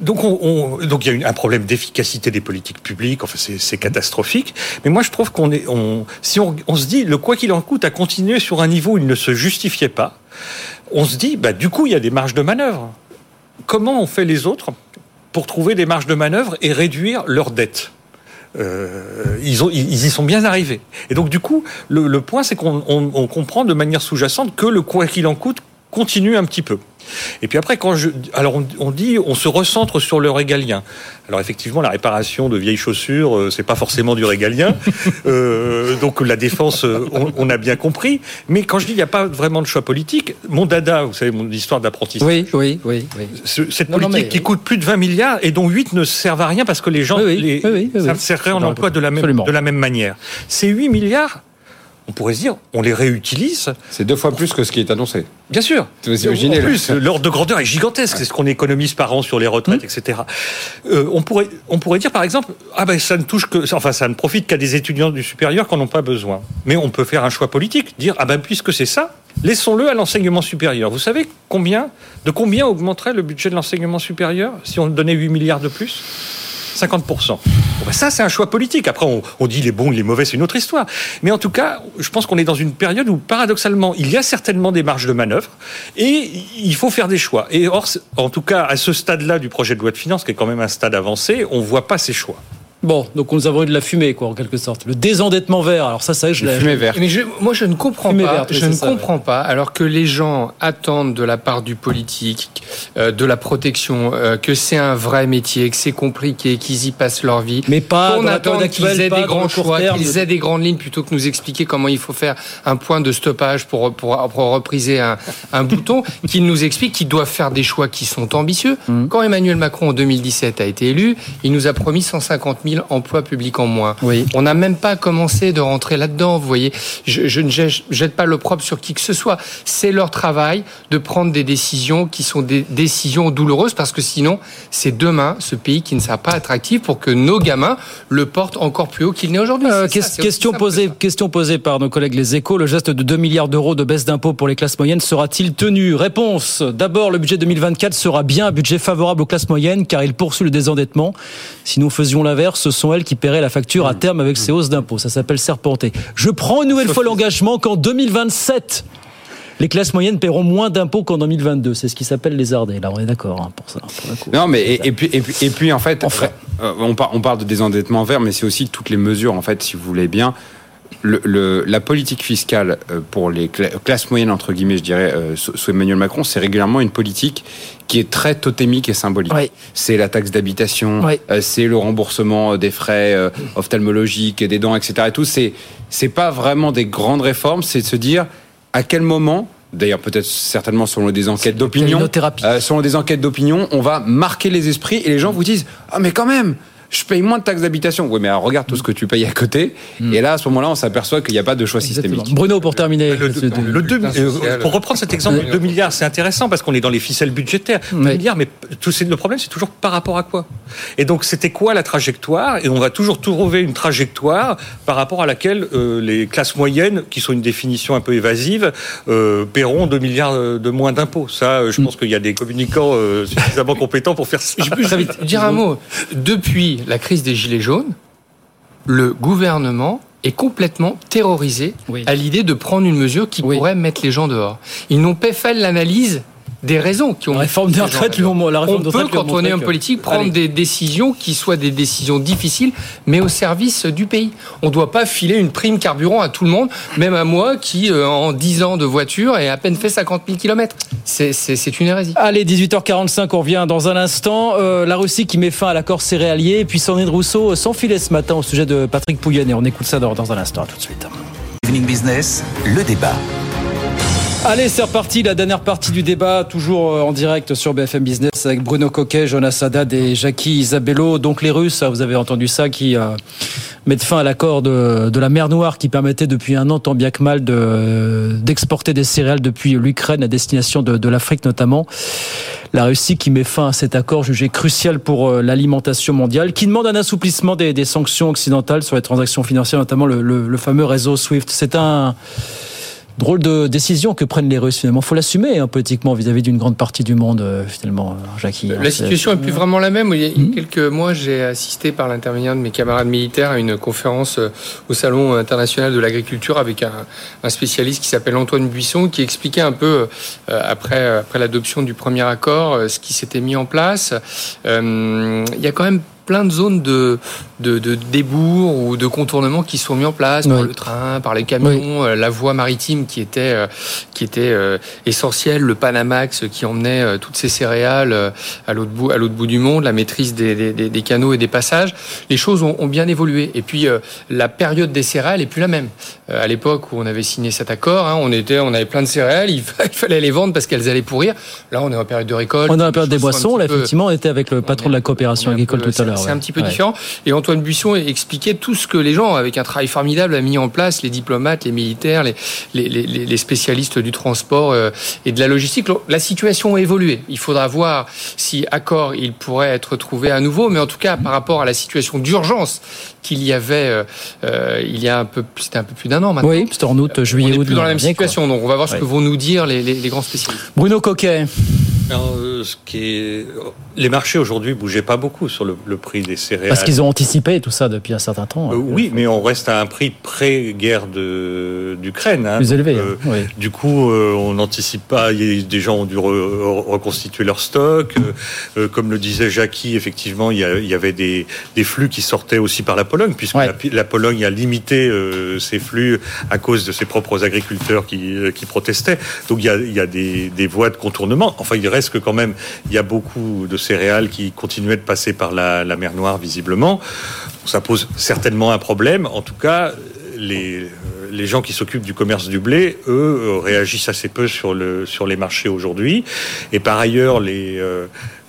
donc, on, on- donc il y a une- un problème d'efficacité des politiques publiques. Enfin, c'est c'est catastrophique. Mais moi, je trouve qu'on est, on, si on, on se dit le quoi qu'il en coûte a continué sur un niveau où il ne se justifiait pas, on se dit, bah, du coup, il y a des marges de manœuvre. Comment ont fait les autres pour trouver des marges de manœuvre et réduire leurs dettes euh, ils, y sont bien arrivés. Et donc, du coup, le, point, c'est qu'on on- on comprend de manière sous-jacente que le quoi qu'il en coûte continue un petit peu. Et puis après, quand je, alors on, on dit, on se recentre sur le régalien. Alors effectivement, la réparation de vieilles chaussures, euh, c'est pas forcément du régalien. Euh, donc la défense, euh, on, on a bien compris. Mais quand je dis il n'y a pas vraiment de choix politique, mon dada, vous savez, mon histoire d'apprentissage. Oui, oui, oui. oui. Ce- cette Non, non, politique mais- qui coûte plus de 20 milliards et dont 8 ne servent à rien parce que les gens, Oui, oui, les, oui, ça serrait en emploi de la, même, absolument. de la même manière. Ces 8 milliards, on pourrait se dire, on les réutilise. C'est deux fois plus que ce qui est annoncé. Bien sûr. Vous imaginez, en plus, l'ordre de grandeur est gigantesque. C'est ce qu'on économise par an sur les retraites, etc. Euh, on pourrait, on pourrait dire par exemple, ah ben ça ne touche que, enfin ça ne profite qu'à des étudiants du supérieur qui n'en ont pas besoin. Mais on peut faire un choix politique, dire ah ben puisque c'est ça, laissons-le à l'enseignement supérieur. Vous savez combien, de combien augmenterait le budget de l'enseignement supérieur si on donnait 8 milliards de plus? 50%. Bon, ben ça, c'est un choix politique. Après, on, dit les bons, les mauvais, c'est une autre histoire. Mais en tout cas, je pense qu'on est dans une période où, paradoxalement, il y a certainement des marges de manœuvre et il faut faire des choix. Et or, en tout cas, à ce stade-là du projet de loi de finances, qui est quand même un stade avancé, on voit pas ces choix. Bon, donc nous avons eu de la fumée, quoi, en quelque sorte. Le désendettement vert. Alors ça, ça, je l'ai. Mais je- moi, je ne comprends Fumée pas. verte, je ne ça, comprends pas. Alors que les gens attendent de la part du politique, euh, de la protection, euh, que c'est un vrai métier, que c'est compliqué, qu'ils y passent leur vie. Mais pas la attend qu'ils aient des grands choix, qu'ils aient des grandes lignes plutôt que nous expliquer comment il faut faire un point de stoppage pour pour, pour repriser un, un bouton, qu'ils nous expliquent qu'ils doivent faire des choix qui sont ambitieux. Mmh. Quand Emmanuel Macron en 2017 a été élu, il nous a promis 150 000 emplois publics en moins. Oui. On n'a même pas commencé de rentrer là-dedans, vous voyez. Je, je ne jette, jette pas l'opprobre sur qui que ce soit. C'est leur travail de prendre des décisions qui sont des décisions douloureuses parce que sinon, c'est demain ce pays qui ne sera pas attractif pour que nos gamins le portent encore plus haut qu'il n'est aujourd'hui. Euh, question, posée, question posée par nos collègues Les Échos. Le geste de 2 milliards d'euros de baisse d'impôts pour les classes moyennes sera-t-il tenu? Réponse. D'abord, le budget 2024 sera bien un budget favorable aux classes moyennes car il poursuit le désendettement. Si nous faisions l'inverse, ce sont elles qui paieraient la facture à terme avec ces hausses d'impôts. Ça s'appelle serpenter. Je prends une nouvelle fois l'engagement qu'en 2027, les classes moyennes paieront moins d'impôts qu'en 2022. C'est ce qui s'appelle les ardés. Là, on est d'accord hein, pour ça. pour. Non, mais et, et puis, et, puis, et puis en fait, euh, on parle de désendettement vert, mais c'est aussi toutes les mesures, en fait, si vous voulez bien. Le, le- la politique fiscale euh, pour les cla- classes moyennes, entre guillemets, je dirais, euh, sous Emmanuel Macron, c'est régulièrement une politique qui est très totémique et symbolique. C'est la taxe d'habitation, euh, c'est le remboursement des frais ophtalmologiques, des dents, etc. Et tout, c'est c'est pas vraiment des grandes réformes, c'est de se dire à quel moment D'ailleurs, peut-être certainement selon des enquêtes d'opinion, euh, selon des enquêtes d'opinion, on va marquer les esprits et les gens vous disent ah mais quand même je paye moins de taxes d'habitation. Oui, mais alors, regarde tout ce que tu payes à côté. Hmm. Et là, à ce moment-là, on s'aperçoit qu'il n'y a pas de choix systémique. Bruno, pour terminer. Le, euh, pour reprendre cet exemple de 2 milliards, c'est intéressant parce qu'on est dans les ficelles budgétaires. 2 milliards, mais tout, le problème, c'est toujours par rapport à quoi? Et donc, c'était quoi la trajectoire? Et on va toujours trouver une trajectoire par rapport à laquelle euh, les classes moyennes, qui sont une définition un peu évasive, euh, paieront 2 milliards de moins d'impôts. Ça, je pense qu'il y a des communicants suffisamment compétents pour faire ça. Je peux dire un mot. Depuis la crise des Gilets jaunes, le gouvernement est complètement terrorisé à l'idée de prendre une mesure qui pourrait mettre les gens dehors. Ils n'ont pas fait l'analyse des raisons qui ont la réforme des retraites la réforme on peut quand on est en politique prendre des décisions qui soient des décisions difficiles mais au service du pays. On ne doit pas filer une prime carburant à tout le monde même à moi qui euh, en 10 ans de voiture ai à peine fait 50 000 km c'est une hérésie. Allez 18h45 on revient dans un instant. Euh, la Russie qui met fin à l'accord céréalier et puis Sandrine Rousseau s'enfilait ce matin au sujet de Patrick Pouyanné. On écoute ça dans, dans un instant tout de suite. Evening Business le débat Allez, c'est reparti, la dernière partie du débat, toujours euh, en direct sur BFM Business avec Bruno Coquet, Jonas Haddad et Jackie Isabello. Donc les Russes, vous avez entendu ça, qui euh, mettent fin à l'accord de, la mer Noire qui permettait depuis un an, tant bien que mal, d'exporter des céréales depuis l'Ukraine à destination de, l'Afrique notamment. La Russie qui met fin à cet accord jugé crucial pour euh, l'alimentation mondiale, qui demande un assouplissement des, sanctions occidentales sur les transactions financières, notamment le, le fameux réseau SWIFT. C'est un drôle de décision que prennent les Russes finalement. Faut l'assumer hein, politiquement vis-à-vis d'une grande partie du monde euh, finalement, Jackie. La hein, situation est plus vraiment la même. Il y a hmm. quelques mois, j'ai assisté par l'intermédiaire de mes camarades militaires à une conférence euh, au Salon international de l'agriculture avec un, spécialiste qui s'appelle Antoine Buisson qui expliquait un peu euh, après après l'adoption du premier accord ce qui s'était mis en place. il y a quand même plein de zones de, de, de débours ou de contournements qui sont mis en place par le train, par les camions, euh, la voie maritime qui était, euh, qui était euh, essentielle, le Panamax qui emmenait toutes ces céréales à l'autre bout, à l'autre bout du monde, la maîtrise des, des, des, canaux et des passages. Les choses ont, ont bien évolué. Et puis la période des céréales est plus la même. à l'époque où on avait signé cet accord, hein, on était, on avait plein de céréales, il, fallait les vendre parce qu'elles allaient pourrir. Là, on est en période de récolte. On est en période des boissons. Là, effectivement, on était avec le patron de la coopération agricole tout à l'heure c'est un petit peu différent. Et Antoine Buisson expliquait tout ce que les gens, avec un travail formidable, ont mis en place, les diplomates, les militaires, les, les, les, spécialistes du transport euh, et de la logistique. La situation a évolué. Il faudra voir si accord il pourrait être trouvé à nouveau, mais en tout cas par rapport à la situation d'urgence qu'il y avait euh, euh, il y a un peu, c'était un peu plus d'un an maintenant. Oui, c'était en août, juillet, on est plus dans la même situation. Donc on va voir ce que vont nous dire les grands spécialistes. Bruno Coquet. Euh, ce qui est... Les marchés aujourd'hui bougeaient pas beaucoup sur le, prix des céréales. Parce qu'ils ont anticipé tout ça depuis un certain temps. Euh, oui, mais on reste à un prix pré-guerre d'Ukraine. Hein, Plus élevé. Euh, hein, du coup, on n'anticipe pas. Des gens ont dû reconstituer leur stock. comme le disait Jackie, effectivement, il y, avait des, flux qui sortaient aussi par la Pologne, puisque la, Pologne a limité ces flux à cause de ses propres agriculteurs qui, protestaient. Donc il y a, y a des, des voies de contournement. Enfin, il reste que quand même, il y a beaucoup de céréales qui continuaient de passer par la, mer Noire, visiblement. Ça pose certainement un problème. En tout cas, les, gens qui s'occupent du commerce du blé, eux, réagissent assez peu sur les marchés aujourd'hui. Et par ailleurs, les... Euh,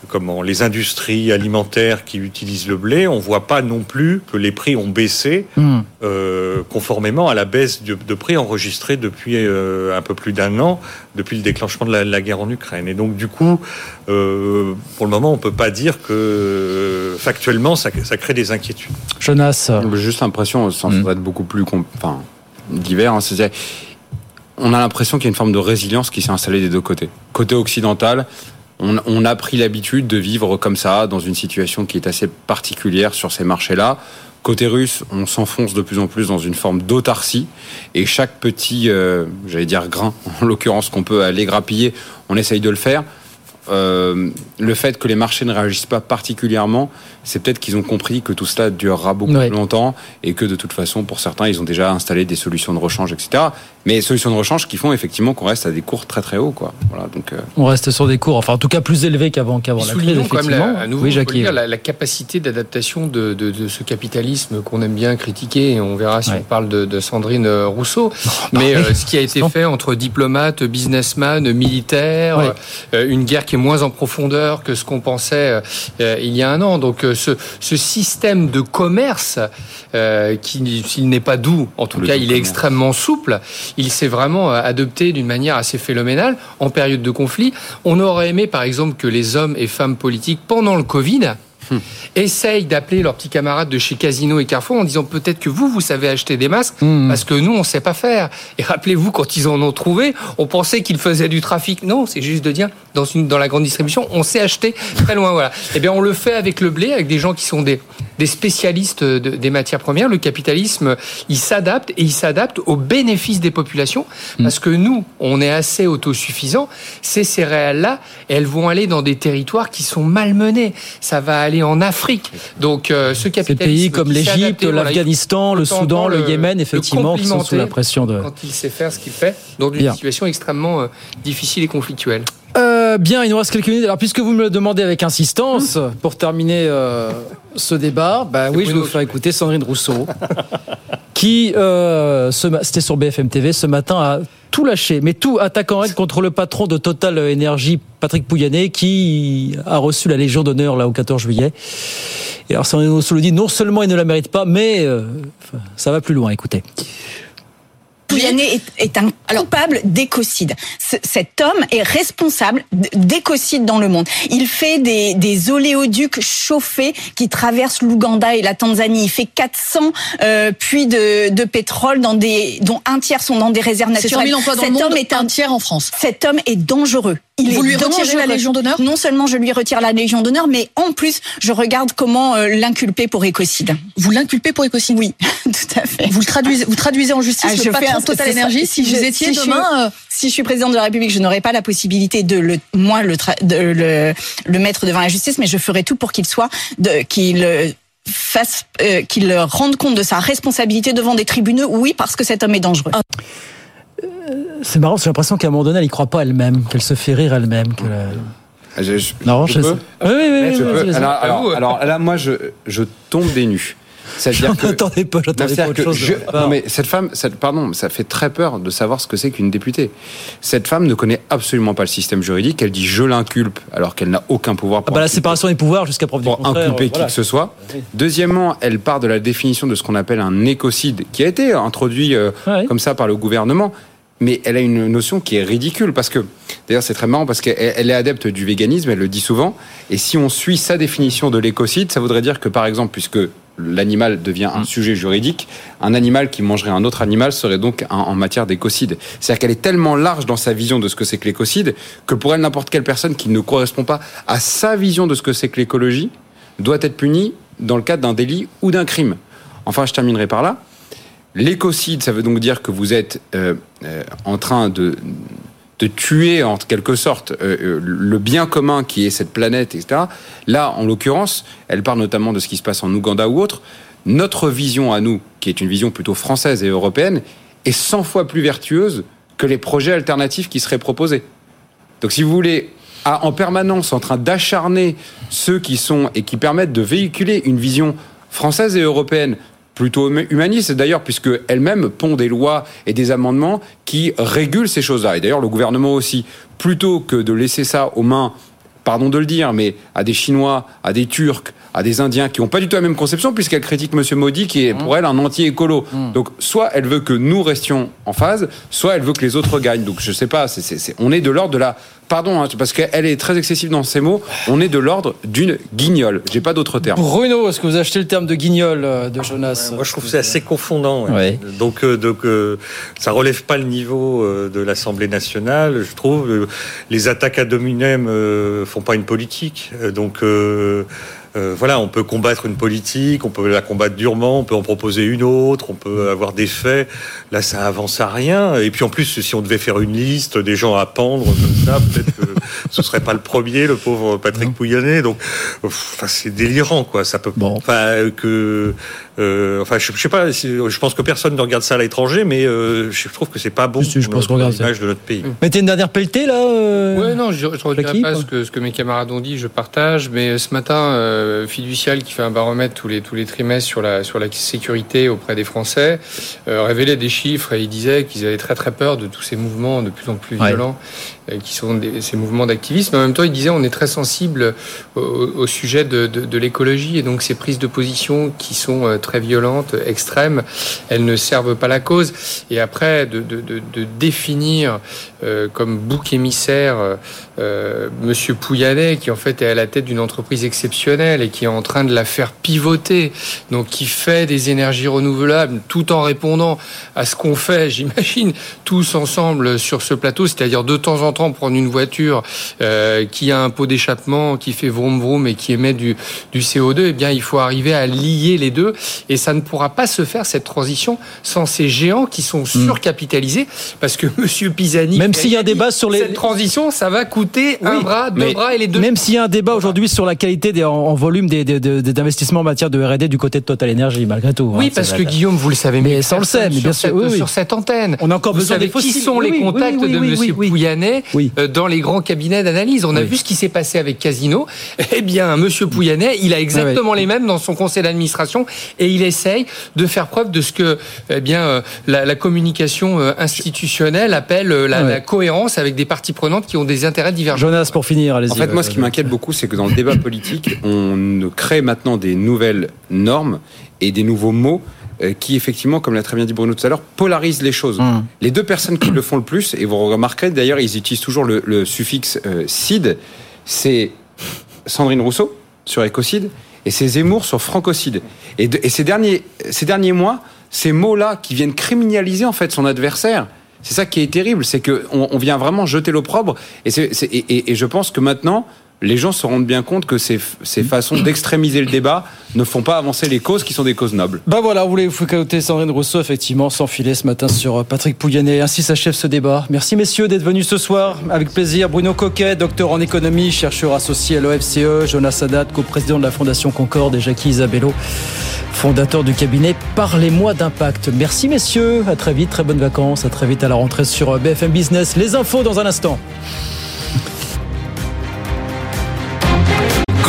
comment les industries alimentaires qui utilisent le blé, on voit pas non plus que les prix ont baissé hmm. euh, conformément à la baisse de, prix enregistrée depuis euh, un peu plus d'un an, depuis le déclenchement de la, guerre en Ukraine. Et donc du coup, euh, pour le moment, on peut pas dire que factuellement ça, crée des inquiétudes. Jonas, j'ai juste l'impression, sans hmm. être beaucoup plus enfin, divers, hein, on a l'impression qu'il y a une forme de résilience qui s'est installée des deux côtés. Côté occidental, on, a pris l'habitude de vivre comme ça, dans une situation qui est assez particulière sur ces marchés-là. Côté russe, on s'enfonce de plus en plus dans une forme d'autarcie et chaque petit, euh, j'allais dire grain, en l'occurrence qu'on peut aller grappiller, on essaye de le faire. Euh, le fait que les marchés ne réagissent pas particulièrement, c'est peut-être qu'ils ont compris que tout cela durera beaucoup plus longtemps et que de toute façon, pour certains, ils ont déjà installé des solutions de rechange, etc. Mais solutions de rechange qui font effectivement qu'on reste à des cours très très hauts, quoi. Voilà, donc. Euh, On reste sur des cours, enfin en tout cas plus élevés qu'avant qu'avant la crise, effectivement. à nouveau, oui, Jackie. la, la, capacité d'adaptation de, de, de, ce capitalisme qu'on aime bien critiquer. Et on verra si on parle de, de, Sandrine Rousseau. Mais euh, ce qui a été fait entre diplomates, businessmen, militaires, une guerre qui est moins en profondeur que ce qu'on pensait il y a un an. Donc euh, ce, ce système de commerce, euh, qui s'il n'est pas doux, en tout cas, il est extrêmement souple. Il s'est vraiment euh, adopté d'une manière assez phénoménale en période de conflit. On aurait aimé, par exemple, que les hommes et femmes politiques pendant le Covid Hmm. essayent d'appeler leurs petits camarades de chez Casino et Carrefour en disant peut-être que vous, vous savez acheter des masques hmm. parce que nous, on sait pas faire. Et rappelez-vous, quand ils en ont trouvé, on pensait qu'ils faisaient du trafic. Non, c'est juste de dire, dans, une, dans la grande distribution, on sait acheter très loin. Voilà. Eh bien, on le fait avec le blé, avec des gens qui sont des, des spécialistes des matières premières. Le capitalisme, il s'adapte et il s'adapte aux bénéfices des populations hmm. parce que nous, on est assez autosuffisants. Ces céréales-là, elles vont aller dans des territoires qui sont malmenés. Ça va aller en Afrique. Donc euh, ce capitalisme. Ces pays comme l'Égypte, l'Afghanistan, le Soudan, le, Yémen, effectivement, qui sont sous la pression de. Quand il sait faire ce qu'il fait, dans une situation extrêmement euh, difficile et conflictuelle. Euh, bien, il nous reste quelques minutes. Alors, puisque vous me le demandez avec insistance, pour terminer ce débat, bah oui, je vais vous faire écouter Sandrine Rousseau, qui, c'était sur BFM TV ce matin, a tout lâché, mais tout attaquant règle contre le patron de Total Énergie, Patrick Pouyanné, qui a reçu la Légion d'honneur là au 14 juillet. Et alors, se le dit, non seulement il ne la mérite pas, mais euh, ça va plus loin. Écoutez. Pouyanné est, un coupable d'écocide. cet homme est responsable d'écocide dans le monde. Il fait des, oléoducs chauffés qui traversent l'Ouganda et la Tanzanie. Il fait 400 euh, puits de, pétrole dans des, dont un tiers sont dans des réserves naturelles. cet homme est un tiers en France. Cet homme est dangereux. Il Vous lui retirez la Légion d'honneur? Non seulement je lui retire la Légion d'honneur, mais en plus, je regarde comment euh, l'inculper pour écocide. Vous l'inculpez pour écocide? Oui, tout à fait. Vous le traduisez, vous traduisez en justice ah, le patron Total Énergie. Si, vous étiez demain, je, euh, si je suis président de la République, je n'aurais pas la possibilité de le, moi, le, de le, le mettre devant la justice, mais je ferai tout pour qu'il soit, qu'il euh, fasse, qu'il rende compte de sa responsabilité devant des tribunaux. Oui, parce que cet homme est dangereux. Ah. C'est marrant, j'ai l'impression qu'à un moment donné, elle n'y croit pas elle-même, qu'elle se fait rire elle-même. non, je, peux Oui, oui, oui. Alors, là, moi, je, je tombe des nues. J'en attendais pas, j'attendais pas autre chose. non, mais cette femme, cette, pardon, ça fait très peur de savoir ce que c'est qu'une députée. Cette femme ne connaît absolument pas le système juridique. Elle dit je l'inculpe alors qu'elle n'a aucun pouvoir pour. Ah bah la séparation des pouvoirs jusqu'à preuve du contraire. Inculper qui que ce soit. Deuxièmement, elle part de la définition de ce qu'on appelle un écocide qui a été introduit euh, comme ça par le gouvernement mais elle a une notion qui est ridicule parce que, d'ailleurs, c'est très marrant parce qu'elle est adepte du véganisme, elle le dit souvent. Et si on suit sa définition de l'écocide, ça voudrait dire que, par exemple, puisque l'animal devient un mm. sujet juridique, un animal qui mangerait un autre animal serait donc en matière d'écocide. C'est-à-dire qu'elle est tellement large dans sa vision de ce que c'est que l'écocide que pour elle, n'importe quelle personne qui ne correspond pas à sa vision de ce que c'est que l'écologie doit être punie dans le cadre d'un délit ou d'un crime. Enfin, je terminerai par là. L'écocide, ça veut donc dire que vous êtes euh, euh, en train de, de tuer en quelque sorte euh, le bien commun qui est cette planète, etc. Là, en l'occurrence, elle parle notamment de ce qui se passe en Ouganda ou autre. Notre vision à nous, qui est une vision plutôt française et européenne, est 100 fois plus vertueuse que les projets alternatifs qui seraient proposés. Donc, si vous voulez, en permanence en train d'acharner ceux qui sont et qui permettent de véhiculer une vision française et européenne plutôt humaniste, d'ailleurs, puisque elle-même pond des lois et des amendements qui régulent ces choses-là. Et d'ailleurs, le gouvernement aussi, plutôt que de laisser ça aux mains, pardon de le dire, mais à des Chinois, à des Turcs, à des Indiens qui n'ont pas du tout la même conception, puisqu'elle critique M. Modi, qui est pour mmh. elle un anti-écolo. Mmh. Donc, soit elle veut que nous restions en phase, soit elle veut que les autres gagnent. Donc, je ne sais pas, on est de l'ordre de la pardon, hein, parce qu'elle est très excessive dans ses mots, on est de l'ordre d'une guignole. J'ai pas d'autre terme. Bruno, est-ce que vous achetez le terme de guignole euh, de Jonas Moi, je trouve que c'est assez confondant. Donc, euh, donc euh, ça relève pas le niveau de l'Assemblée nationale. Je trouve les attaques à dominem font pas une politique. Donc euh, voilà, on peut combattre une politique, on peut la combattre durement, on peut en proposer une autre, on peut avoir des faits. Là, ça avance à rien. Et puis en plus, si on devait faire une liste des gens à pendre comme ça, peut-être que ce serait pas le premier, le pauvre Patrick Pouyanné. Donc, enfin, c'est délirant, quoi. Ça peut, bon. enfin, que euh, enfin, je, je, sais pas. Je pense que personne ne regarde ça à l'étranger, mais euh, je trouve que c'est pas bon. je pense qu'on regarde l'image de notre pays. Mettez une dernière pelletée là. Euh, ouais, non, je, je redirai pas ce que, ce que mes camarades ont dit. Je partage, mais ce matin, euh, Fiducial qui fait un baromètre tous les tous les trimestres sur la sur la sécurité auprès des Français euh, révélait des chiffres et il disait qu'ils avaient très très peur de tous ces mouvements de plus en plus violents, qui sont des, ces mouvements mouvement d'activisme. En même temps, il disait on est très sensible au, sujet de, l'écologie et donc ces prises de position qui sont euh, très violentes, extrêmes, elles ne servent pas la cause. Et après, de, définir euh, comme bouc émissaire euh, Monsieur Pouyanné, qui en fait est à la tête d'une entreprise exceptionnelle et qui est en train de la faire pivoter, donc qui fait des énergies renouvelables tout en répondant à ce qu'on fait, j'imagine, tous ensemble sur ce plateau, c'est-à-dire de temps en temps prendre une voiture euh, qui a un pot d'échappement, qui fait vroom vroom et qui émet du, du CO2, eh bien il faut arriver à lier les deux et ça ne pourra pas se faire cette transition sans ces géants qui sont hmm. surcapitalisés parce que Monsieur Pisani, même s'il y a un débat sur les cette transition, ça va coûter un bras, deux bras et les deux. Même s'il y a un débat aujourd'hui sur la qualité des, en, volume des, des, investissements en matière de R&D du côté de Total Energy, malgré tout. Hein, oui, parce que Guillaume, vous le savez, mais sans le sait, mais bien sûr, sur cette antenne. On a encore besoin des Qui sont les contacts de Monsieur Pouyannet euh, dans les grands cabinets d'analyse On a vu ce qui s'est passé avec Casino. Eh bien, Monsieur Pouyannet, il a exactement les mêmes dans son conseil d'administration et il essaye de faire preuve de ce que, eh bien, euh, la, communication euh, institutionnelle appelle la, la, cohérence avec des parties prenantes qui ont des intérêts divergents. Jonas, pour finir, allez-y. En fait, moi, ce qui m'inquiète beaucoup, c'est que dans le débat politique, on crée maintenant des nouvelles normes et des nouveaux mots euh, qui effectivement, comme l'a très bien dit Bruno tout à l'heure, polarisent les choses. Mmh. Les deux personnes qui le font le plus, et vous remarquerez d'ailleurs, ils utilisent toujours le, suffixe euh, cide, c'est Sandrine Rousseau sur écocide et c'est Zemmour sur francocide. Et, et ces, derniers, ces derniers mois, ces mots-là qui viennent criminaliser en fait son adversaire, c'est ça qui est terrible, c'est qu'on on vient vraiment jeter l'opprobre. Et, et, et, je pense que maintenant, les gens se rendent bien compte que ces, ces façons d'extrémiser le débat ne font pas avancer les causes qui sont des causes nobles. Bah voilà, vous voulez vous focaliser Sandrine Rousseau, effectivement, sans filet ce matin sur euh, Patrick Pouyanné. Ainsi s'achève ce débat. Merci messieurs d'être venus ce soir. Avec plaisir. Bruno Coquet, docteur en économie, chercheur associé à l'OFCE, Jonas Sadat, co-président de la Fondation Concorde et Jackie Isabello, fondateur du cabinet Parlez-moi d'impact. Merci messieurs, à très vite, très bonnes vacances, à très vite à la rentrée sur euh, BFM Business. Les infos dans un instant.